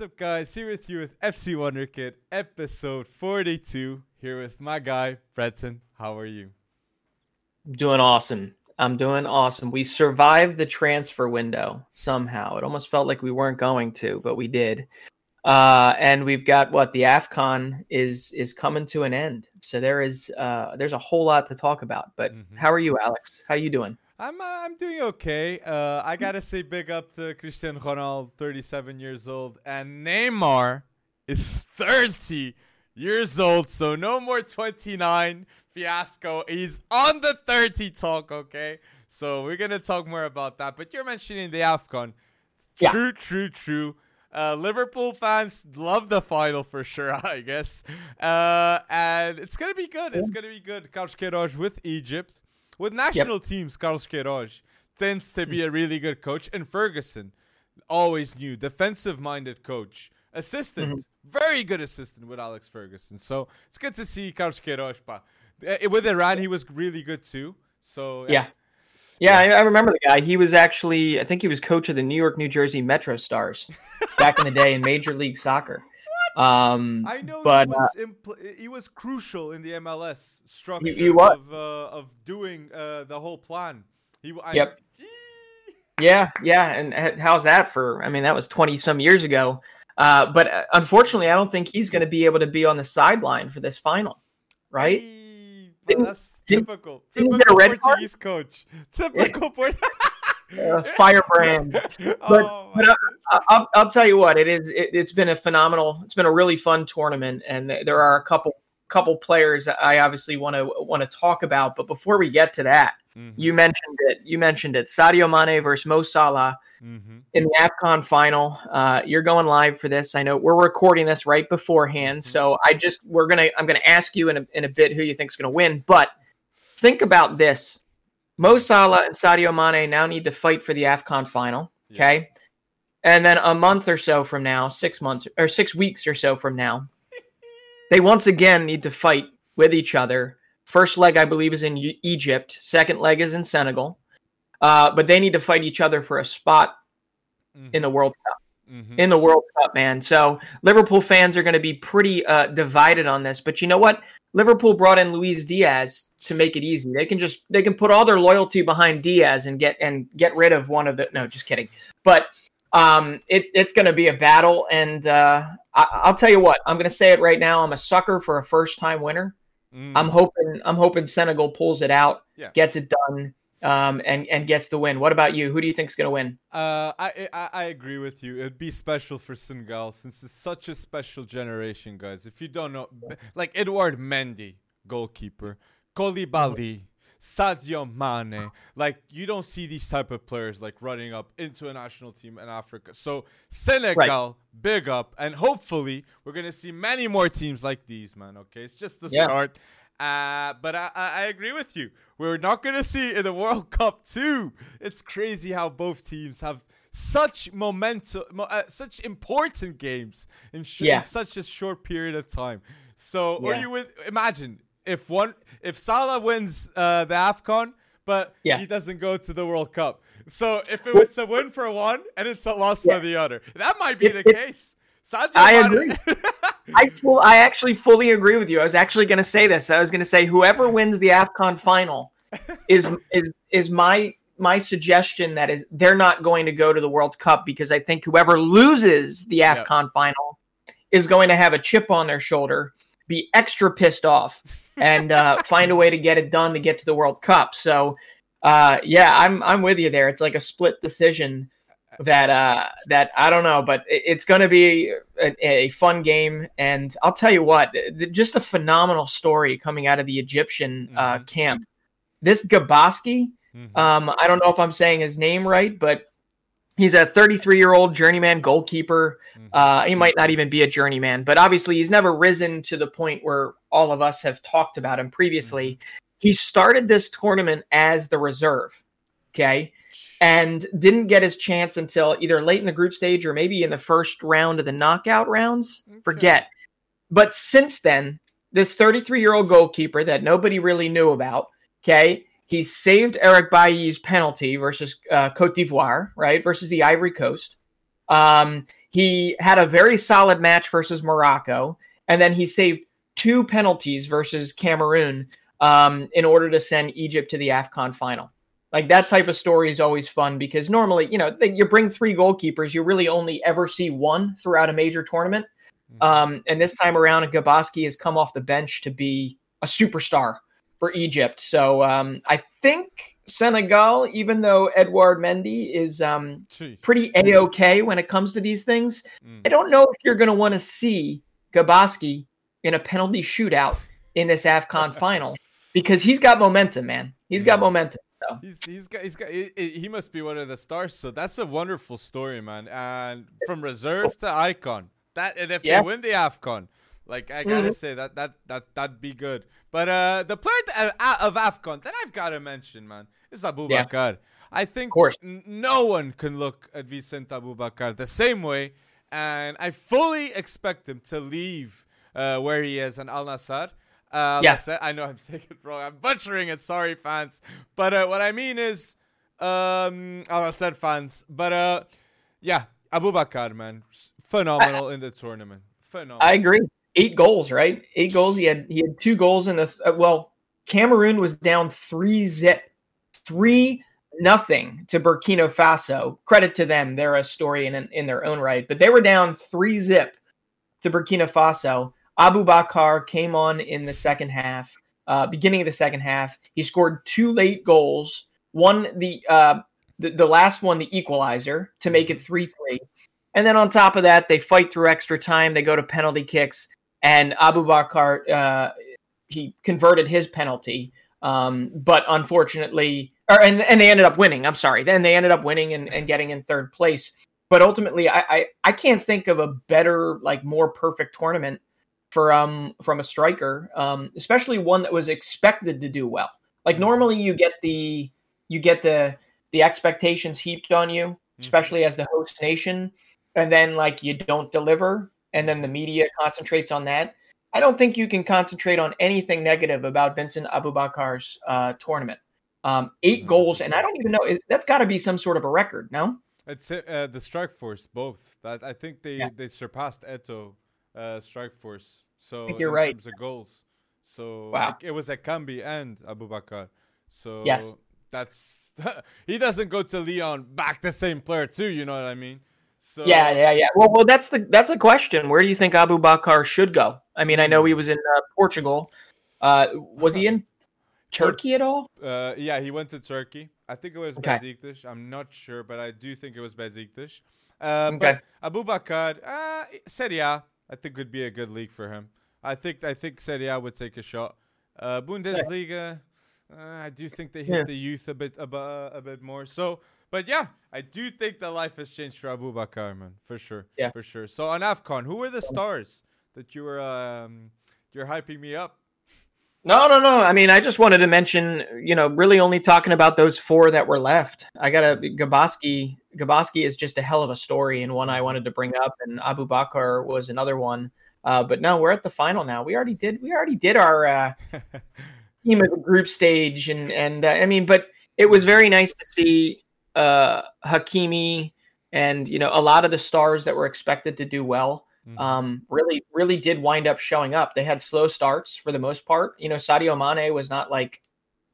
What's up, guys? Here with you with FC Wonder Kid, episode 42. Here with my guy, Fredson. How are you? I'm doing awesome. I'm doing awesome. We survived the transfer window somehow. It almost felt like we weren't going to, but we did. Uh, and we've got what the Afcon is is coming to an end. So there is uh, there's a whole lot to talk about. But mm-hmm. how are you, Alex? How are you doing? I'm uh, I'm doing okay. Uh, I gotta say big up to Cristiano Ronaldo, 37 years old, and Neymar is 30 years old. So no more 29 fiasco. He's on the 30 talk. Okay, so we're gonna talk more about that. But you're mentioning the Afcon. Yeah. True, true, true. Uh, Liverpool fans love the final for sure, I guess. Uh, and it's gonna be good. It's gonna be good. Carlos Queiroz with Egypt. With national yep. teams, Carlos Queiroz tends to be a really good coach, and Ferguson always knew defensive-minded coach, assistant, mm-hmm. very good assistant with Alex Ferguson. So it's good to see Carlos Queiroz. But eh, with Iran, he was really good too. So yeah. yeah. Yeah, I, remember the guy. He was actually, I think he was coach of the New York, New Jersey Metro Stars back in the day in Major League Soccer. Um, I know but, he was, uh, impl- he was crucial in the MLS structure he, he of, uh, of doing uh, the whole plan. He, I, yep. yeah, yeah. And how's that for? I mean, that was 20 some years ago. Uh, but uh, unfortunately, I don't think he's going to be able to be on the sideline for this final, right? Hey, that's typical. Typical Portuguese coach. Typical Portuguese. uh, firebrand. But, oh, but I, will I'll tell you what, it is. It, has been a phenomenal. It's been a really fun tournament, and there are a couple couple players that I obviously want to want to talk about. But before we get to that, mm-hmm. you mentioned it. You mentioned it. Sadio Mane versus Mo Salah mm-hmm. in the Afcon final. Uh, you're going live for this. I know we're recording this right beforehand, mm-hmm. so I just we're gonna I'm gonna ask you in a, in a bit who you think is gonna win. But think about this Mo Salah and Sadio Mane now need to fight for the AFCON final. Okay. Yeah. And then a month or so from now, six months or six weeks or so from now, they once again need to fight with each other. First leg, I believe, is in Egypt. Second leg is in Senegal. Uh, but they need to fight each other for a spot mm-hmm. in the World Cup. Mm-hmm. In the World Cup, man. So Liverpool fans are going to be pretty uh, divided on this. But you know what? Liverpool brought in Luis Diaz to make it easy. They can just they can put all their loyalty behind Diaz and get and get rid of one of the. No, just kidding. But um, it, it's going to be a battle, and uh, I, will tell you what. I'm going to say it right now. I'm a sucker for a first time winner. Mm. I'm hoping I'm hoping Senegal pulls it out, yeah. gets it done, um, and and gets the win. What about you? Who do you think is going to win? Uh, I, I I agree with you. It'd be special for Senegal since it's such a special generation, guys. If you don't know, like Edouard Mendy, goalkeeper, Koulibaly, Sadio Mane. Like you don't see these type of players like running up into a national team in Africa. So Senegal, right. big up, and hopefully we're gonna see many more teams like these, man. Okay, it's just the yeah. start. Uh, but I, I agree with you. We're not gonna see in the World Cup too. It's crazy how both teams have such momentum, uh, such important games in, sh- yeah. in, such a short period of time. So, yeah. or you would imagine if one if Salah wins uh, the Afcon, but yeah. he doesn't go to the World Cup. So if it was a win for one and it's a loss for the other, that might be it, the it, case. Sadio I agree. I full, I actually fully agree with you. I was actually going to say this. I was going to say whoever wins the Afcon final is is is my my suggestion that is they're not going to go to the World Cup because I think whoever loses the Afcon yep. final is going to have a chip on their shoulder, be extra pissed off and uh, find a way to get it done to get to the World Cup. So, uh, yeah, I'm I'm with you there. It's like a split decision that uh, that I don't know, but it's going to be a, a, fun game. And I'll tell you what, just a phenomenal story coming out of the Egyptian uh, mm-hmm. camp. This Gabaski, mm-hmm. um, I don't know if I'm saying his name right, but He's a 33 year old journeyman goalkeeper. Mm-hmm. Uh, he might not even be a journeyman, but obviously he's never risen to the point where all of us have talked about him previously. Mm-hmm. He started this tournament as the reserve, okay, and didn't get his chance until either late in the group stage or maybe in the first round of the knockout rounds. Okay. Forget. But since then, this 33 year old goalkeeper that nobody really knew about, okay, he saved Eric Bailly's penalty versus uh, Cote d'Ivoire, right, versus the Ivory Coast. Um, He had a very solid match versus Morocco, and then he saved two penalties versus Cameroon um, in order to send Egypt to the AFCON final. Like that type of story is always fun because normally, you know, you bring three goalkeepers, you really only ever see one throughout a major tournament. Mm-hmm. Um, and this time around, Gabaski has come off the bench to be a superstar for Egypt. So um, I think Senegal, even though Edouard Mendy is um, pretty a okay when it comes to these things, mm. I don't know if you're going to want to see Gabaski in a penalty shootout in this AFCON final because he's got momentum, man. He's got momentum. So. He's, he's got he's got he, he, must be one of the stars. So that's a wonderful story, man. And from reserve to icon. That and if yeah. they win the Afcon, like I gotta mm-hmm. say that that that that'd be good. But uh the player th- uh, of Afcon that I've got to mention, man, is Aboubakar. Yeah. I think n- no one can look at Vicente Aboubakar the same way, and I fully expect him to leave uh, where he is in Al Nassr uh, yeah. I know I'm saying it wrong. I'm butchering it. Sorry, fans. But uh, what I mean is, um, I said fans. But uh, yeah, Aboubakar, man, phenomenal I, in the tournament. Phenomenal. I agree. Eight goals, right? Eight goals. He had he had two goals in the uh, well. Cameroon was down three zip, three nothing to Burkina Faso. Credit to them; they're a story in in their own right. But they were down three zip to Burkina Faso Aboubakar came on in the second half, uh, beginning of the second half. He scored two late goals. One the uh, the, the last one, the equalizer, to make it three three. And then on top of that, they fight through extra time. They go to penalty kicks, and Aboubakar uh, he converted his penalty, um, but unfortunately, or, and and they ended up winning. I'm sorry. Then they ended up winning and, and getting in third place. But ultimately, I, I I can't think of a better, like more perfect tournament for um from a striker, um, especially one that was expected to do well. Like mm-hmm. normally you get the you get the the expectations heaped on you, mm-hmm. especially as the host nation, and then like you don't deliver, and then the media concentrates on that. I don't think you can concentrate on anything negative about Vincent Aboubakar's uh, tournament. Um, 8 mm-hmm. goals, and I don't even know that's got to be some sort of a record. No, it's uh, the strike force both. That I think they yeah. they surpassed Eto'o uh, strike force. So you're right. terms of goals. So wow. like, it was Ekambi and Aboubakar. So yes. that's he doesn't go to Lyon back the same player too. You know what I mean? So yeah, yeah, yeah. Well, well, that's the that's a question. Where do you think Aboubakar should go? I mean, I know he hmm. was in uh, Portugal. Uh, was he in Turkey at all? Uh, yeah, he went to Turkey. I think it was okay. Besiktas. I'm not sure, but I do think it was Besiktas. Uh, okay. Aboubakar, uh, Serie A, I think it would be a good league for him. I think I think Serie A would take a shot. Uh, Bundesliga, uh, I do think they hit yeah. the youth a bit a, a bit more. So, but yeah, I do think the life has changed for Aboubakar, man, for sure. Yeah, for sure. So on Afcon, who were the stars that you were um, you're hyping me up? No, no, no. I mean, I just wanted to mention, you know, really only talking about those four that were left. I got a Gabaski. Gabaski is just a hell of a story and one I wanted to bring up, and Aboubakar was another one. Uh, but no, we're at the final now. We already did. We already did our uh, team of the group stage, and and uh, I mean, but it was very nice to see uh, Hakimi and you know a lot of the stars that were expected to do well mm-hmm. um, really really did wind up showing up. They had slow starts for the most part. You know, Sadio Mane was not like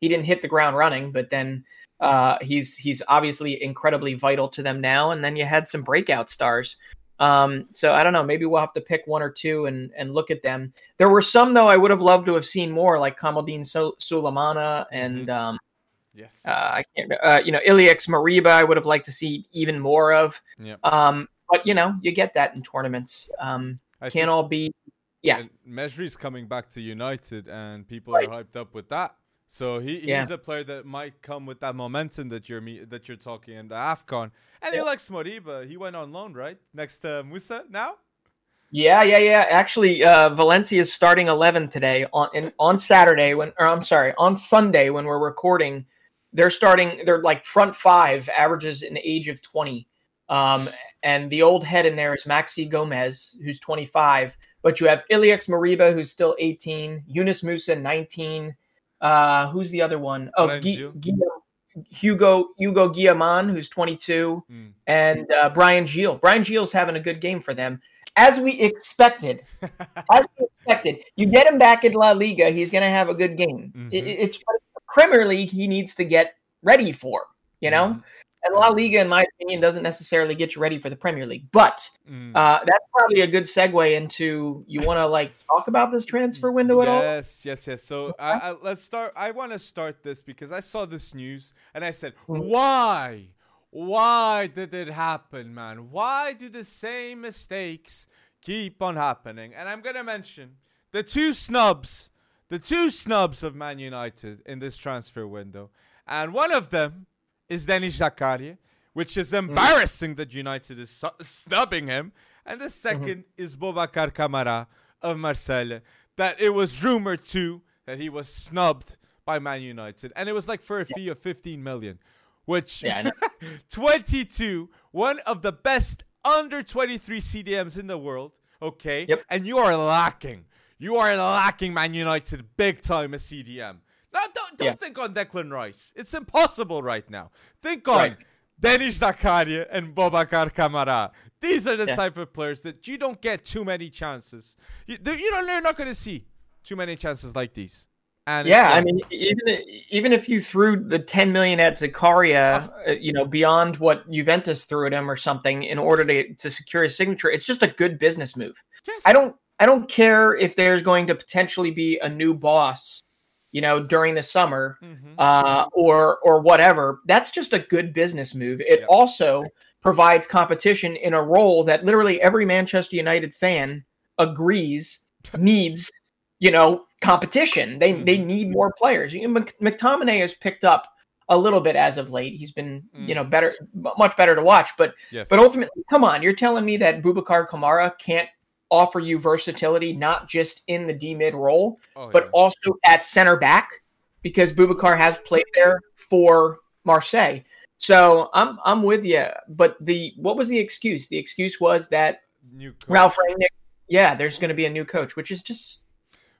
he didn't hit the ground running, but then uh, he's he's obviously incredibly vital to them now. And then you had some breakout stars. Um, so I don't know. Maybe we'll have to pick one or two and and look at them. There were some though I would have loved to have seen more, like Kamaldeen Sulemana and. Mm-hmm. Um, Yes. Uh, I can't. Uh, you know, Ilaix Moriba. I would have liked to see even more of. Yeah. Um, but you know, you get that in tournaments. Um, I can't all be. Yeah. Mejbri's coming back to United, and people right. are hyped up with that. So he, he's yeah. a player that might come with that momentum that you're me, that you're talking in the Afcon. And yeah. he likes Moriba. He went on loan, right? Next to Musah now. Yeah, yeah, yeah. Actually, uh, Valencia is starting eleven today on in, on Saturday when, or I'm sorry, on Sunday when we're recording. They're starting. They're like front five averages an age of twenty. Um, and the old head in there is Maxi Gomez, who's 25. But you have Ilaix Moriba, who's still 18. Yunus Musah, 19. Uh, who's the other one? Oh, Gu- Guillaume, Hugo Hugo Guillamon, who's 22, Mm. and uh, Bryan Gil. Bryan Gil having a good game for them, as we expected. as we expected. You get him back in La Liga, he's going to have a good game. Mhm. It, it's Premier League he needs to get ready for, you know. And La Liga, in my opinion, doesn't necessarily get you ready for the Premier League. But Mm. uh, that's probably a good segue into you want to like talk about this transfer window at all? Yes, yes, yes. So I, I, let's start. I want to start this because I saw this news and I said, Mhm. why? Why did it happen, man? Why do the same mistakes keep on happening? And I'm going to mention the two snubs, the two snubs of Man United in this transfer window. And one of them is Denis Zakaria, which is mm-hmm. embarrassing that United is su- snubbing him. And the mm-hmm. 2nd is Boubacar Kamara of Marseille. That it was rumored too that he was snubbed by Man United. And it was like for a fee of 15 million, which Yeah, 22, one of the best under 23 CDMs in the world. Okay. Yep. And you are lacking. You are lacking Man United big time a CDM. Don't, don't Yeah. think on Declan Rice. It's impossible right now. Think on Right. Denis Zakaria and Boubacar Kamara. These are the Yeah. type of players that you don't get too many chances. You, you don't, you're not going to see too many chances like these. And Yeah, I mean, even even if you threw the 10 million at Zakaria, uh, you know, beyond what Juventus threw at him or something, in order to to secure his signature, it's just a good business move. yes. I don't I don't care if there's going to potentially be a new boss, you know, during the summer Mhm. uh, or or whatever. That's just a good business move. It Yeah. also provides competition in a role that literally every Manchester United fan agrees needs. You know, competition. They they Mhm. need more players. You know, Mc- McTominay has picked up a little bit as of late. He's been you Mm. know better, much better to watch. But yes. but ultimately, come on, you're telling me that Boubacar Kamara can't offer you versatility, not just in the D mid role, Oh, but also at center back, because Boubacar has played there for Marseille. So I'm I'm with you. But the what was the excuse? The excuse was that. Ralf Rangnick, yeah, there's going to be a new coach, which is just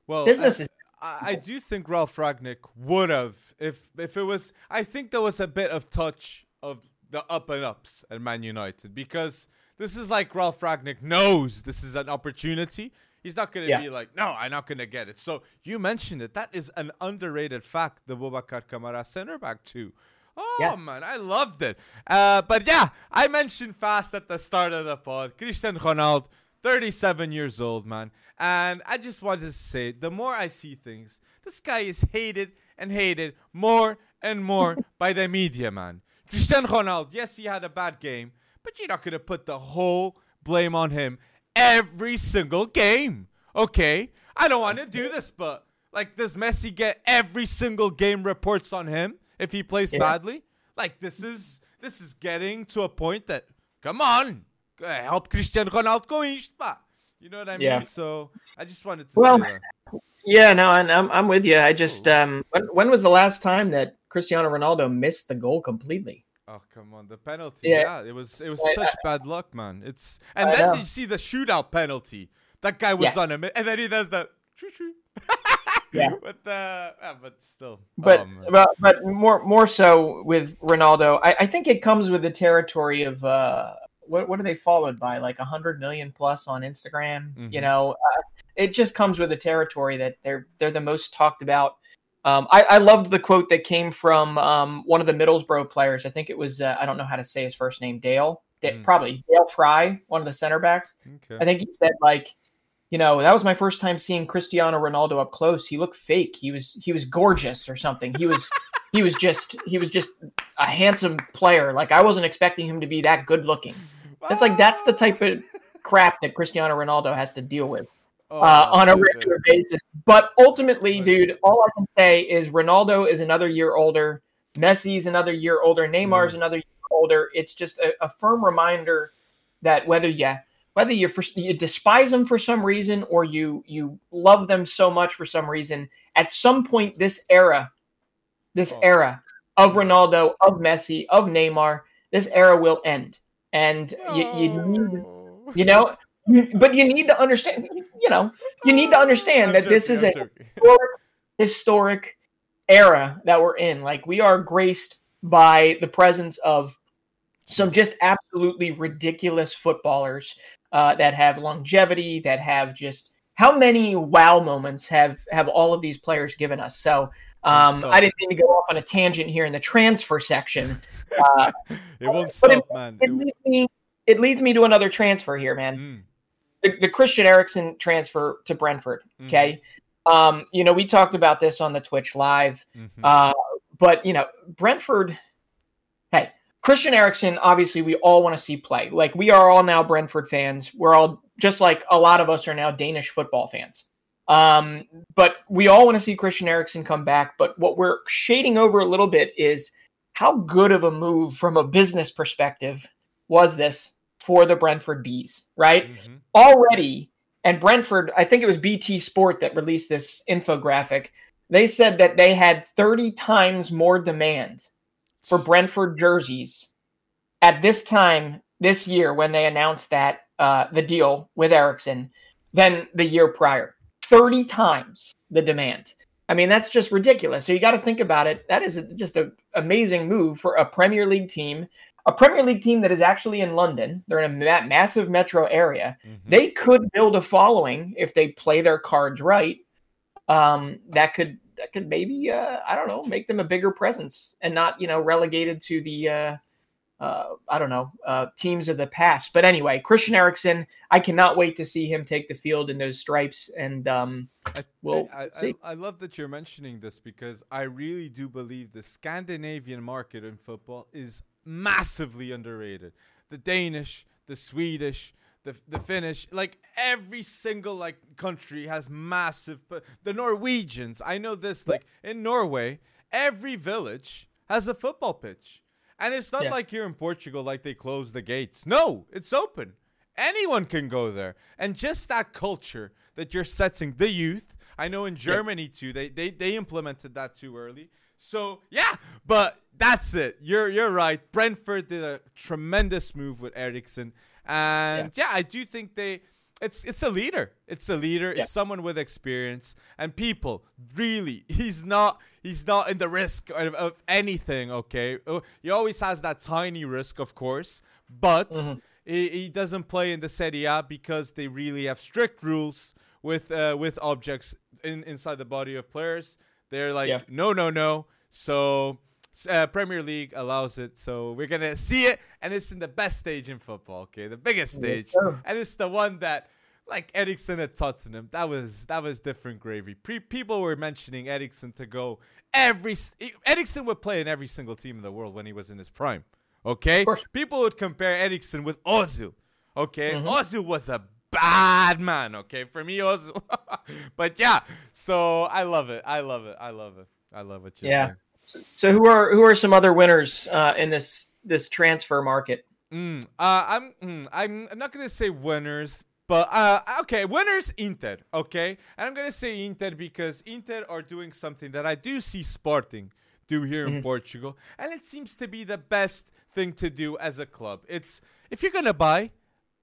well, business I, is I, I do think Ralf Rangnick would have if if it was. I think there was a bit of touch of the up and ups at Man United because this is like Ralf Rangnick knows this is an opportunity. He's not going to Yeah. be like, no, I'm not going to get it. So you mentioned it. That is an underrated fact. The Boubacar Kamara center back too. Oh Yes. man, I loved it. Uh, but yeah, I mentioned fast at the start of the pod. Cristiano Ronaldo, 37 years old, man. And I just wanted to say, the more I see things, this guy is hated and hated more and more by the media, man. Cristiano Ronaldo, yes, he had a bad game, but you're not gonna put the whole blame on him every single game. Okay? I don't want to do this, but like, does Messi get every single game reports on him if he plays Yeah. badly? Like, this is this is getting to a point that, come on, help Cristiano Ronaldo com isto, pá. You know what I mean? Yeah. So I just wanted to Well, say that. yeah. No, and I'm I'm with you. I just um, when when was the last time that Cristiano Ronaldo missed the goal completely? Oh come on, the penalty. Yeah. Yeah, it was it was I- such bad luck, man. It's and I then know. you see the shootout penalty. That guy was Yeah. on him, and then he does the choo choo. Yeah. But uh, yeah, but still. but oh, but but more more so with Ronaldo, I, I think it comes with the territory of uh, what what are they followed by like a hundred million plus on Instagram. You Mhm. know, uh, it just comes with the territory that they're they're the most talked about. Um, I, I loved the quote that came from um, one of the Middlesbrough players. I think it was uh, I don't know how to say his first name, Dale, Da- Mm. probably Dael Fry, one of the center backs. okay. I think he said like, you know, that was my first time seeing Cristiano Ronaldo up close. He looked fake. He was he was gorgeous or something. He was he was just he was just a handsome player. Like I wasn't expecting him to be that good looking. It's like that's the type of crap that Cristiano Ronaldo has to deal with Oh, uh, on a regular basis. But ultimately, dude, all I can say is Ronaldo is another year older. Messi's another year older. Neymar's Mm. another year older. It's just a, a firm reminder that whether you whether you for, you despise them for some reason or you you love them so much for some reason, at some point this era, this Oh. era of Ronaldo, of Messi, of Neymar, this era will end. And you, you need you know you- but you need to understand you know you need to understand that this is I'm a historic, historic era that we're in like we are graced by the presence of some just absolutely ridiculous footballers uh, that have longevity, that have just how many wow moments have have all of these players given us? So um, I didn't mean to go off on a tangent here in the transfer section. Uh, it won't stop, it, man. It leads, me, it leads me to another transfer here, man. Mm. The, the, Christian Eriksen transfer to Brentford. Mm. Okay. Um, you know, we talked about this on the Twitch live, mm-hmm. uh, but you know, Brentford. Hey, Christian Eriksen. Obviously, we all want to see play. Like we are all now Brentford fans. We're all just like a lot of us are now Danish football fans. Um, but we all want to see Christian Eriksen come back. But what we're shading over a little bit is how good of a move from a business perspective was this for the Brentford Bees, right? Mm-hmm. Already, and Brentford, I think it was BT Sport that released this infographic. They said that they had 30 times more demand for Brentford jerseys at this time this year when they announced that uh, the deal with Eriksen than the year prior. 30 times the demand. I mean, that's just ridiculous. So you got to think about it. That is a, just an amazing move for a Premier League team, a Premier League team that is actually in London. They're in a ma- massive metro area. Mm-hmm. They could build a following if they play their cards right. Um, that could that could maybe uh, I don't know make them a bigger presence and not you know relegated to the uh, uh, I don't know, uh, teams of the past. But anyway, Christian Eriksen, I cannot wait to see him take the field in those stripes. And um, we'll I, I, I, love that you're mentioning this because I really do believe the Scandinavian market in football is massively underrated. The Danish, the Swedish, the, the Finnish, like every single like country has massive. But the Norwegians, I know this. Like in Norway, every village has a football pitch and it's not yeah. like here in Portugal, like they close the gates. No, it's open. Anyone can go there. And just that culture that you're setting the youth. I know in Germany too, they, they they implemented that too early. So yeah, but that's it. You're you're right. Brentford did a tremendous move with Eriksen. And yeah, yeah I do think they it's it's a leader. It's a leader. Yeah. It's someone with experience and people. Really, he's not he's not in the risk of, of anything. Okay, oh, he always has that tiny risk, of course, but mm-hmm. he, he, doesn't play in the Serie A because they really have strict rules with uh, with objects in inside the body of players. They're like, yeah. no, no, no. So uh, Premier League allows it, so we're gonna see it, and it's in the best stage in football. Okay, the biggest stage, and it's the one that, like Eriksen at Tottenham, that was that was different gravy. Pre- people were mentioning Eriksen to go every. Eriksen would play in every single team in the world when he was in his prime. Okay, people would compare Eriksen with Ozil. Okay, mm-hmm. Ozil was a bad man. Okay, for me, Ozil. but yeah, so I love it. I love it. I love it. I love you're yeah. saying. So who are who are some other winners uh, in this this transfer market? Mm, uh, I'm mm, I'm not gonna say winners, but uh, okay, winners Inter. Okay, and I'm gonna say Inter because Inter are doing something that I do see Sporting do here mm-hmm. in Portugal, and it seems to be the best thing to do as a club. It's if you're gonna buy,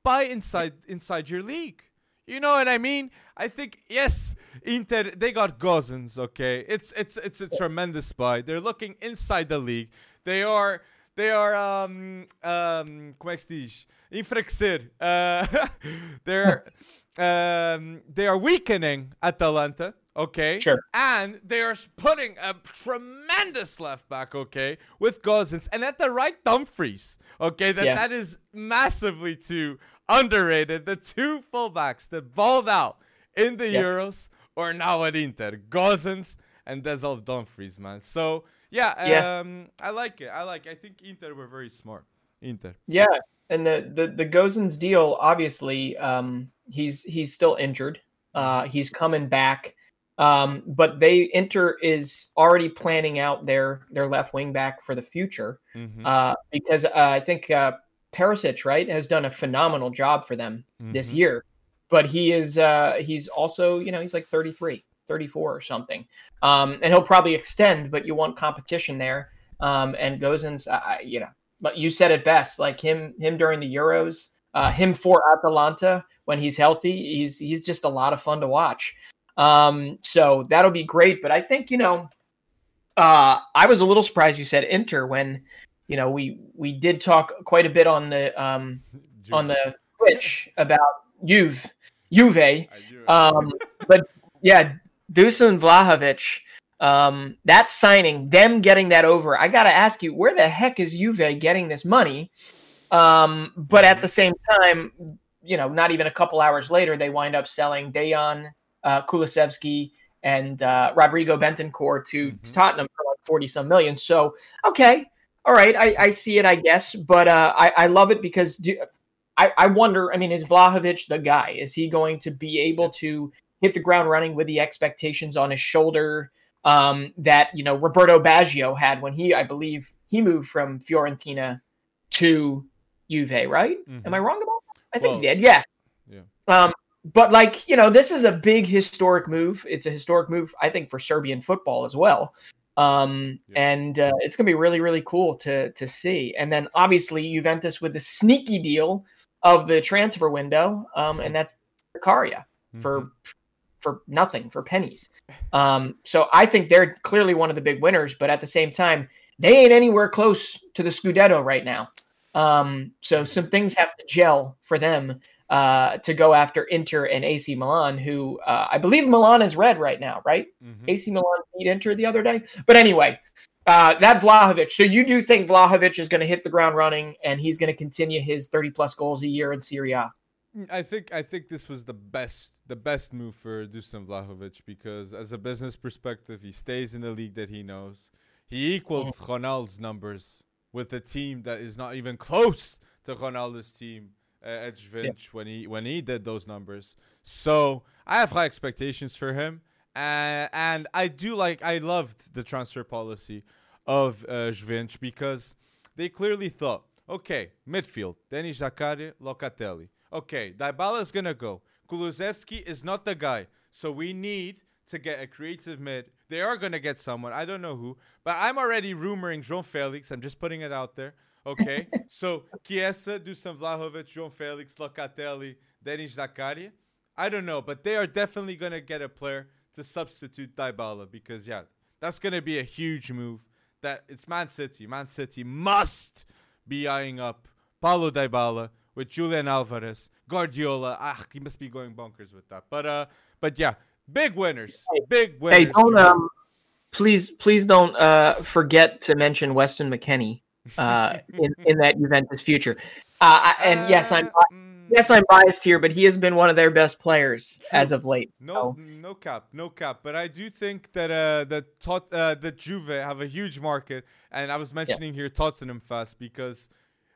buy inside inside your league. You know what I mean? I think yes, Inter they got Gosens, okay. It's it's it's a tremendous buy. They're looking inside the league. They are they are um um como é que se diz? Enfraquecer. Uh, they're um they are weakening Atalanta, okay? Sure. And they are putting a tremendous left back, okay, with Gosens and at the right Dumfries. Okay, that yeah. that is massively too underrated. The two fullbacks that balled out in the yep. Euros or now at Inter, Gosens and Denzel Dumfries, man. So yeah, yeah. Um, I like it. I like. It. I think Inter were very smart. Inter. Yeah, and the the the Gosens deal, obviously, um, he's he's still injured. Uh, he's coming back. Um, but they Inter is already planning out their their left wing back for the future mm-hmm. uh, because uh, I think uh, Perisic, right, has done a phenomenal job for them mm-hmm. this year. But he is uh he's also, you know, he's like 33, 34 or something. Um and he'll probably extend, but you want competition there. Um and Gosens, uh, you know, but you said it best, like him him during the Euros, uh him for Atalanta when he's healthy, he's he's just a lot of fun to watch. Um so that'll be great, but I think, you know, Uh, I was a little surprised you said Inter when, you know, we we did talk quite a bit on the um on the Twitch about Juve, Juve. Um, but yeah, Dusan Vlahovic, um, that signing, them getting that over. I got to ask you, where the heck is Juve getting this money? Um, but at the same time, you know, not even a couple hours later, they wind up selling Dejan uh, Kulusevski and uh, Rodrigo Bentancur to, mm-hmm. to Tottenham for like 40 some million. So, okay. All right. I, I see it, I guess. But uh, I, I love it because do, I, I wonder, I mean, is Vlahovic the guy? Is he going to be able to hit the ground running with the expectations on his shoulder um, that, you know, Roberto Baggio had when he, I believe, he moved from Fiorentina to Juve, right? Mm-hmm. Am I wrong about that? I think well, he did. Yeah. Yeah. Um, but like you know, this is a big historic move. It's a historic move, I think, for Serbian football as well. Um, and uh, it's gonna be really, really cool to to see. And then obviously Juventus with the sneaky deal of the transfer window, um, and that's Caria mm-hmm. for for nothing, for pennies. Um, so I think they're clearly one of the big winners, but at the same time, they ain't anywhere close to the Scudetto right now. Um, so some things have to gel for them uh, to go after Inter and AC Milan, who uh, I believe Milan is red right now, right? Mm-hmm. AC Milan beat Inter the other day. But anyway, uh, that Vlahovic. So you do think Vlahovic is going to hit the ground running and he's going to continue his 30 plus goals a year in Serie A? Mm, I think I think this was the best the best move for Dusan Vlahovic because as a business perspective, he stays in the league that he knows. He equaled mm. Ronaldo's numbers with a team that is not even close to Ronaldo's team at Juventus when he when he did those numbers. So I have high expectations for him, uh, and I do like I loved the transfer policy of uh, Juventus because they clearly thought, okay, midfield, Denis Zakaria, Locatelli. Okay, Dybala is gonna go. Kulusevski is not the guy, so we need to get a creative mid. They are gonna get someone. I don't know who, but I'm already rumoring João Felix. I'm just putting it out there. Okay, so Chiesa, Dusan Vlahovic, João Felix, Locatelli, Denis Zakaria. I don't know, but they are definitely gonna get a player to substitute Dybala because yeah, that's gonna be a huge move. That it's Man City. Man City must be eyeing up Paulo Dybala with Julian Alvarez, Guardiola. Ah, he must be going bonkers with that. But uh, but yeah, big winners, big winners. Hey, don't um, please please don't uh forget to mention Weston McKennie uh in in that Juventus future. Uh, and yes, I'm. Uh, mm. yes, I'm biased here, but he has been one of their best players True. as of late. No, so. no cap, no cap. But I do think that uh, that tot, uh, that Juve have a huge market, and I was mentioning yeah. here Tottenham fast because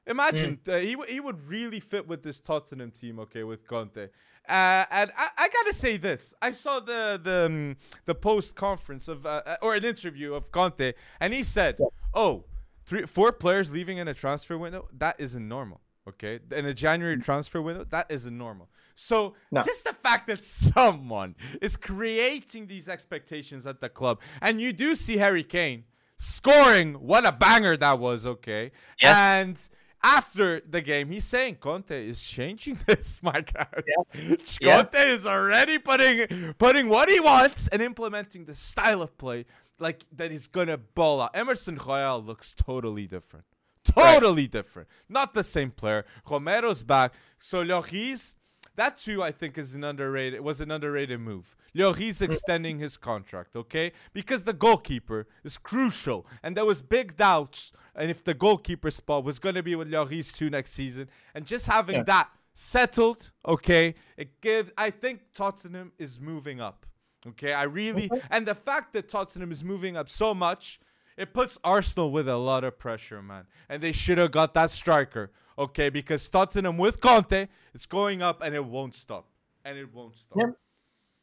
Imagine mm. uh, he he would really fit with this Tottenham team, okay, with Conte. Uh, and I, I, gotta say this: I saw the the um, the post conference of uh, uh, or an interview of Conte, and he said, yeah. "Oh, three four players leaving in a transfer window that isn't normal. Okay, in a January mm. transfer window that isn't normal. So no. just the fact that someone is creating these expectations at the club, and you do see Harry Kane." Scoring, what a banger that was, okay? Yes. And after the game, he's saying Conte is changing this, my guys. Yeah. Conte yeah. is already putting putting what he wants and implementing the style of play like that he's gonna ball out. Emerson Royal looks totally different. Totally right. different. Not the same player. Romero's back. So Lloris, that too, I think, is an underrated was an underrated move. Lloris extending his contract, okay? Because the goalkeeper is crucial, and there was big doubts and if the goalkeeper spot was to be with Lloris too next season, and just having yeah. that settled, okay, it gives. I think Tottenham is moving up. Okay, I really, and the fact that Tottenham is moving up so much, it puts Arsenal with a lot of pressure, man. And they should have got that striker, okay, because Tottenham with Conte, it's going up and it won't stop, and it won't stop. Yeah,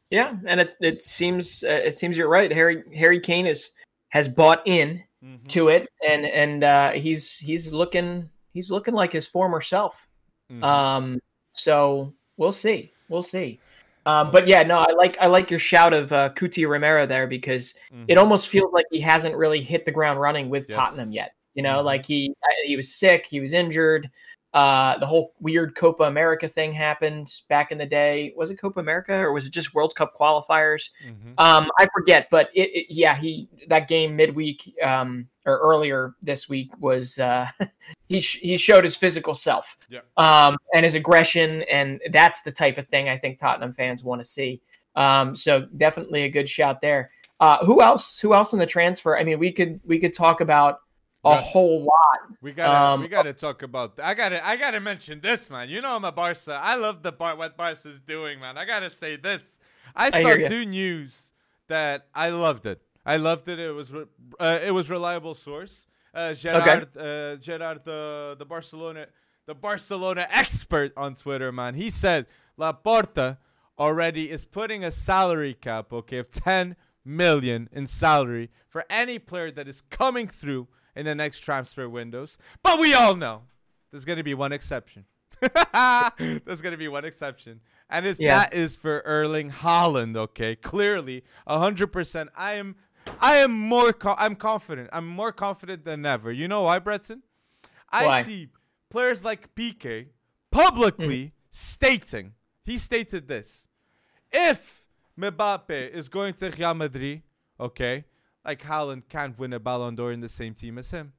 yeah, and it it seems uh, it seems you're right. Harry Harry Kane is has bought in mm-hmm. to it, and and uh, he's he's looking he's looking like his former self. Mm-hmm. Um, so we'll see, we'll see. Um, but yeah, no, I like I like your shout of uh, Cuti Romero there because mm-hmm. it almost feels like he hasn't really hit the ground running with yes. Tottenham yet. You know, mm-hmm. like he he was sick, he was injured. Uh, the whole weird Copa America thing happened back in the day. Was it Copa America or was it just World Cup qualifiers? Mhm. Um, I forget, but it, it yeah, he that game midweek um, or earlier this week was uh, he sh- he showed his physical self, Yeah. um, and his aggression, and that's the type of thing I think Tottenham fans want to see. Um, so definitely a good shout there. Uh, who else? Who else in the transfer? I mean, we could we could talk about a Yes. whole lot. We gotta, Um, we gotta talk about. I gotta, I gotta mention this, man. You know I'm a Barca. I love the Bar- what Barca's doing, man. I gotta say this. I saw ya. two news that I loved it. I loved it. It was, re- uh, it was reliable source. Uh, Gerard, uh, Gerard, the the Barcelona, the Barcelona expert on Twitter, man. He said Laporta already is putting a salary cap, okay, of 10 million in salary for any player that is coming through in the next transfer windows. But we all know there's going to be one exception. there's going to be one exception. And it's Yeah. that is for Erling Haaland, okay? Clearly, 100% I am I am more co- I'm confident. I'm more confident than ever. You know why, Breton? I Why? see players like Piqué publicly mm-hmm. stating, he stated this. If Mbappe is going to Real Madrid, okay, like Haaland can't win a Ballon d'Or in the same team as him.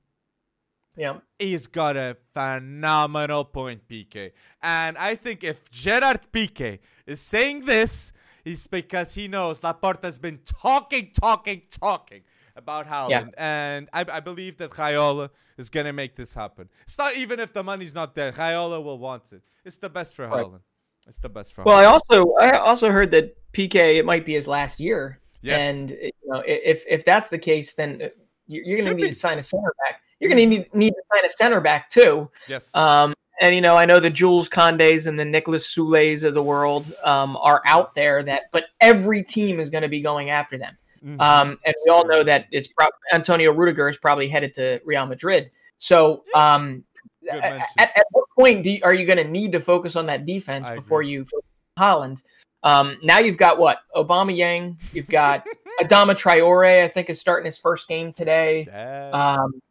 Yeah, He's got a phenomenal point, Piqué. And I think if Gerard Piqué is saying this, it's because he knows Laporta's been talking, talking, talking about Haaland. Yeah. And I, I believe that Raiola is going to make this happen. It's not even if the money's not there. Raiola will want it. It's the best for Right. Haaland. It's the best for Well, I also I also heard that PK it might be his last year, Yes. and you know if if that's the case, then uh, you- you're going to need to sign a center back. You're going to need need to sign a center back too. yes. Um, and you know, I know the Jules Koundés and the Niklas Süles of the world um, are out there. That, but every team is going to be going after them. Mhm. Um, and we all know that it's prob- Antonio Rudiger is probably headed to Real Madrid. So, um, at, at, at what point do you, are you going to need to focus on that defense I before agree. you focus Haaland? Um, now you've got what Aubameyang, you've got Adama Traore. I think is starting his first game today. Um,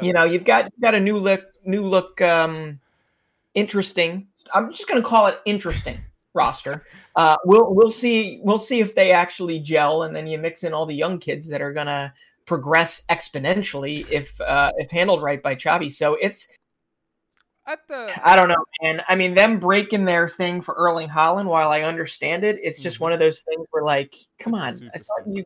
you know, you've got you've got a new look, new look, um, interesting. I'm just going to call it interesting roster. Uh, we'll we'll see we'll see if they actually gel, and then you mix in all the young kids that are going to progress exponentially if uh, if handled right by Xavi. So it's At the I don't know, man. I mean, them breaking their thing for Erling Haaland, while I understand it, it's just Mhm. one of those things where, like, come on, I thought you.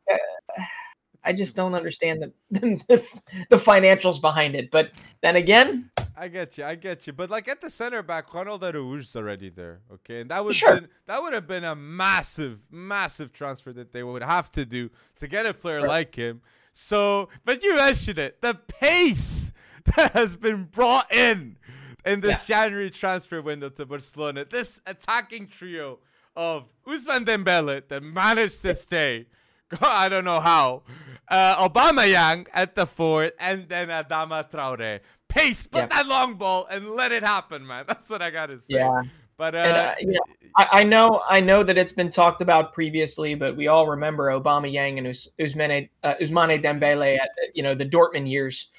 I just don't understand the, the the financials behind it. But then again, I get you, I get you. But like at the center back, Ronald Araújo's already there, okay? And that would Sure. been, that would have been a massive, massive transfer that they would have to do to get a player Right. like him. So, but you mentioned it, the pace that has been brought in in this January transfer window to Barcelona, this attacking trio of Ousmane Dembele that managed to stay. I don't know how. Uh, Aubameyang at the fourth, and then Adama Traore. Pace, put Yep. that long ball and let it happen, man. That's what I gotta say. yeah. But uh, And, uh, you know, I, I know I know that it's been talked about previously, but we all remember Aubameyang and Us, Ousmane uh, Ousmane Dembele at you know the Dortmund years.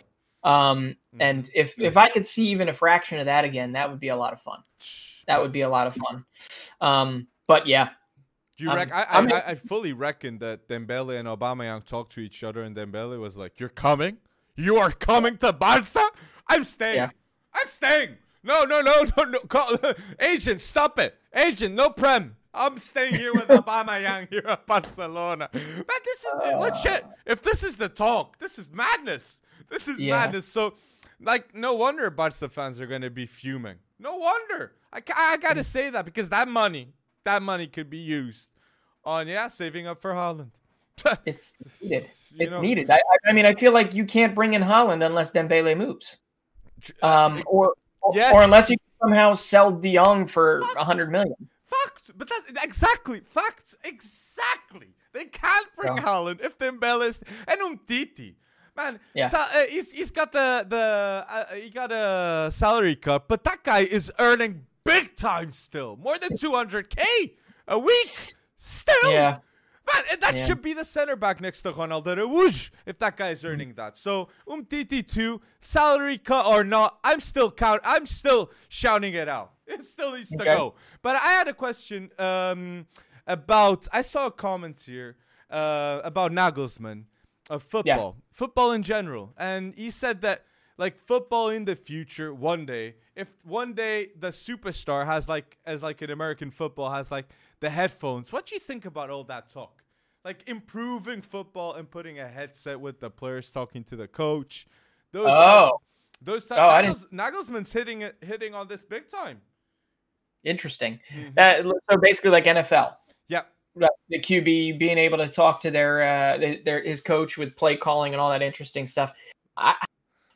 Um, Mm-hmm. and if if I could see even a fraction of that again, that would be a lot of fun. That would be a lot of fun. Um, but yeah, Do you Um, reckon? I, I, I fully reckon that Dembele and Aubameyang talked to each other, and Dembele was like, "You're coming? You are coming to Barca? I'm staying. Yeah. I'm staying. No, no, no, no, no. Call, agent, stop it. Agent, no prem. I'm staying here with Aubameyang here at Barcelona. Man, this is Uh. legit. If this is the talk, this is madness. This is Yeah. madness. So, like, no wonder Barca fans are gonna be fuming. No wonder. I, I gotta say that because that money, that money could be used on yeah, saving up for Haaland. it's needed. You It's know- needed. I, I- mean, I feel like you can't bring in Haaland unless Dembele moves, um, or or, Yes. or unless you somehow sell De Jong for a hundred million. Fact, but that's exactly facts. Exactly. They can't bring Yeah. Haaland if Dembele is and Umtiti. Man, Yeah. sa- uh, he's he's got the the uh, he got a salary cut, but that guy is earning big time still, more than 200k a week. Still, Yeah. Man, that should be the center back next to Ronaldo. Whoosh, if that guy is earning that. So Umtiti two salary cut or not, I'm still count. I'm still shouting it out. It still needs okay. to go. But I had a question um, about. I saw a comment here uh, about Nagelsmann of football, yeah. football in general, and he said that like football in the future one day if one day the superstar has like as like an american football has like the headphones what do you think about all that talk? Like improving football and putting a headset with the players talking to the coach those oh. types, those types, oh, Nagels, nagelsmann's hitting it hitting on this big time. Interesting. Mm-hmm. that so basically like nfl the QB being able to talk to their uh their his coach with play calling and all that interesting stuff. I,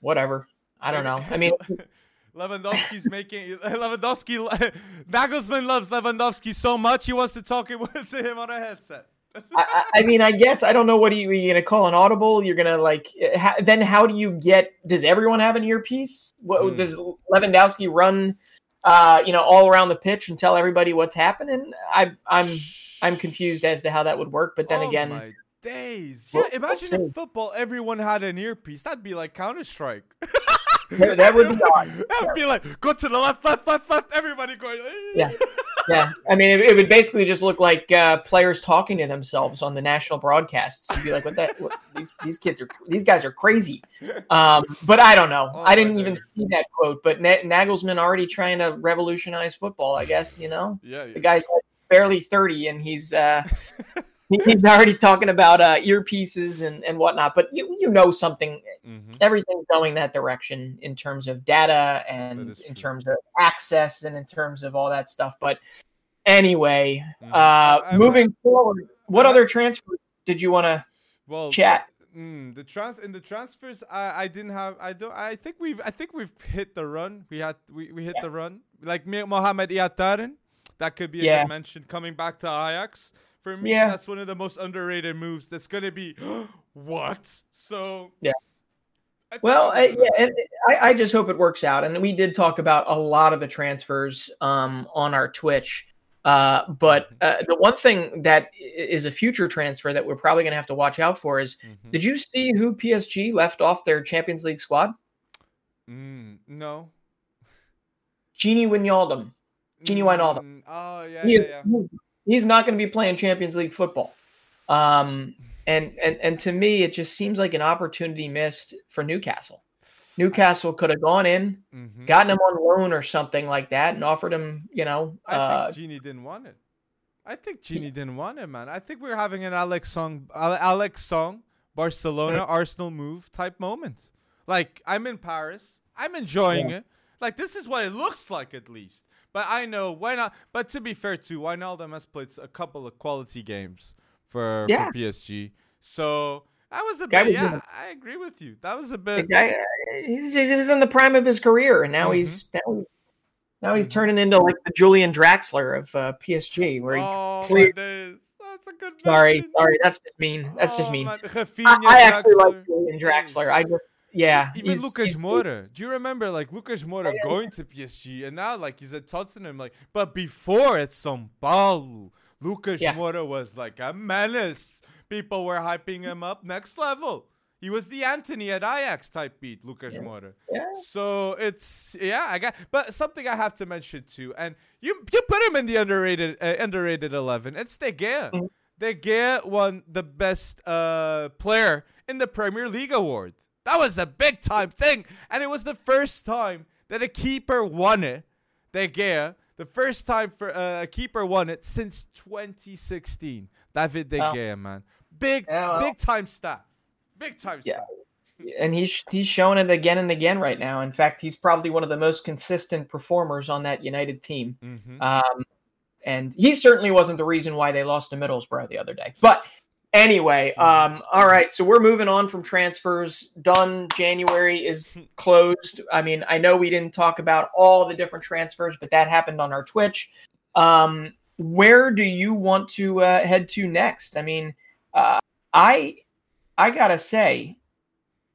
whatever. I don't know. I mean, Lewandowski's making Lewandowski. Nagelsmann loves Lewandowski so much he wants to talk to him on a headset. I, I, mean, I guess I don't know. What are you, are you gonna call an audible? You're gonna like. Ha, then how do you get? Does everyone have an earpiece? What mm. does Lewandowski run? Uh, you know, all around the pitch and tell everybody what's happening. I, I'm I'm confused as to how that would work. But then oh again, days. Yeah, imagine if football everyone had an earpiece. That'd be like Counter Strike. that would be. That would be like go to the left, left, left, left. Everybody going. yeah, yeah. I mean, it, it, would basically just look like uh, players talking to themselves on the national broadcasts. You'd be like, "What that? What, these these kids are these guys are crazy." Um, but I don't know. Oh, I didn't even see that quote. But N- Nagelsmann already trying to revolutionize football. I guess you know. Yeah. yeah. The guy's like barely thirty, and he's. Uh, he's already talking about uh, earpieces and, and whatnot. But you you know something, mm-hmm. everything's going that direction in terms of data and in terms of access and in terms of all that stuff. But anyway, mm-hmm. uh, moving I, forward, what other transfers did you want to well, chat? Mm, the trans in the transfers, I, I didn't have. I don't. I think we've. I think we've hit the run. We had. We, we hit yeah. the run. Like Mohamed Ihattaren, that could be a yeah. good mention coming back to Ajax for me, yeah. that's one of the most underrated moves. That's gonna be what? So yeah. I well, I, yeah, I, I just hope it works out. And we did talk about a lot of the transfers um, on our Twitch. Uh, but mm-hmm. uh, the one thing that is a future transfer that we're probably going to have to watch out for is mm-hmm. did you see who PSG left off their Champions League squad? Mm, no. Gini Wijnaldum. Gini Wijnaldum. Mm, oh, yeah, yeah, yeah he's not going to be playing Champions League football. Um, and and and to me, it just seems like an opportunity missed for Newcastle. Newcastle could have gone in, mm-hmm. gotten him on loan or something like that, and offered him, you know. I uh, think Gini didn't want it. I think Gini didn't want it, man. I think we are having an Alex Song, Alex Song, Barcelona, Arsenal move type moment. Like I'm in Paris, I'm enjoying yeah. it. Like this is what it looks like, at least. But I know why not. But to be fair, too, Wijnaldum has played a couple of quality games for, yeah. for PSG. So that was a bit. Yeah, I agree with you. That was a bit. Guy, he's, he's in the prime of his career, and now mm-hmm. he's now, now he's mm-hmm. turning into like the Julian Draxler of uh, PSG, where he. Oh, plays, that's a good. Sorry, mention. sorry, that's just mean. That's oh, just mean. I, I, actually like Julian Draxler. I just yeah, even Lucas Moura. Do you remember like Lucas Moura yeah, going to PSG and now like he's at Tottenham? Like, but before at São Paulo, Lucas yeah. Moura was like a menace. People were hyping him up next level. He was the Antony at Ajax type beat, Lucas yeah. Moura. Yeah. So it's yeah, I got. But something I have to mention too, and you you put him in the underrated uh, underrated eleven. It's De Gea. Mm-hmm. De Gea won the best uh, player in the Premier League award. That was a big time thing. And it was the first time that a keeper won it. De Gea. The first time for uh, a keeper won it since 2016. David De Gea, man. Big, yeah, big time stat. Big time yeah. stat. And he's he's showing it again and again right now. In fact, he's probably one of the most consistent performers on that United team. Mm-hmm. Um, and he certainly wasn't the reason why they lost to Middlesbrough the other day. But Anyway, um, all right, so we're moving on from transfers. Done. January is closed. I mean, I know we didn't talk about all the different transfers, but that happened on our Twitch. Um, where do you want to uh, head to next? I mean, uh, I I gotta say,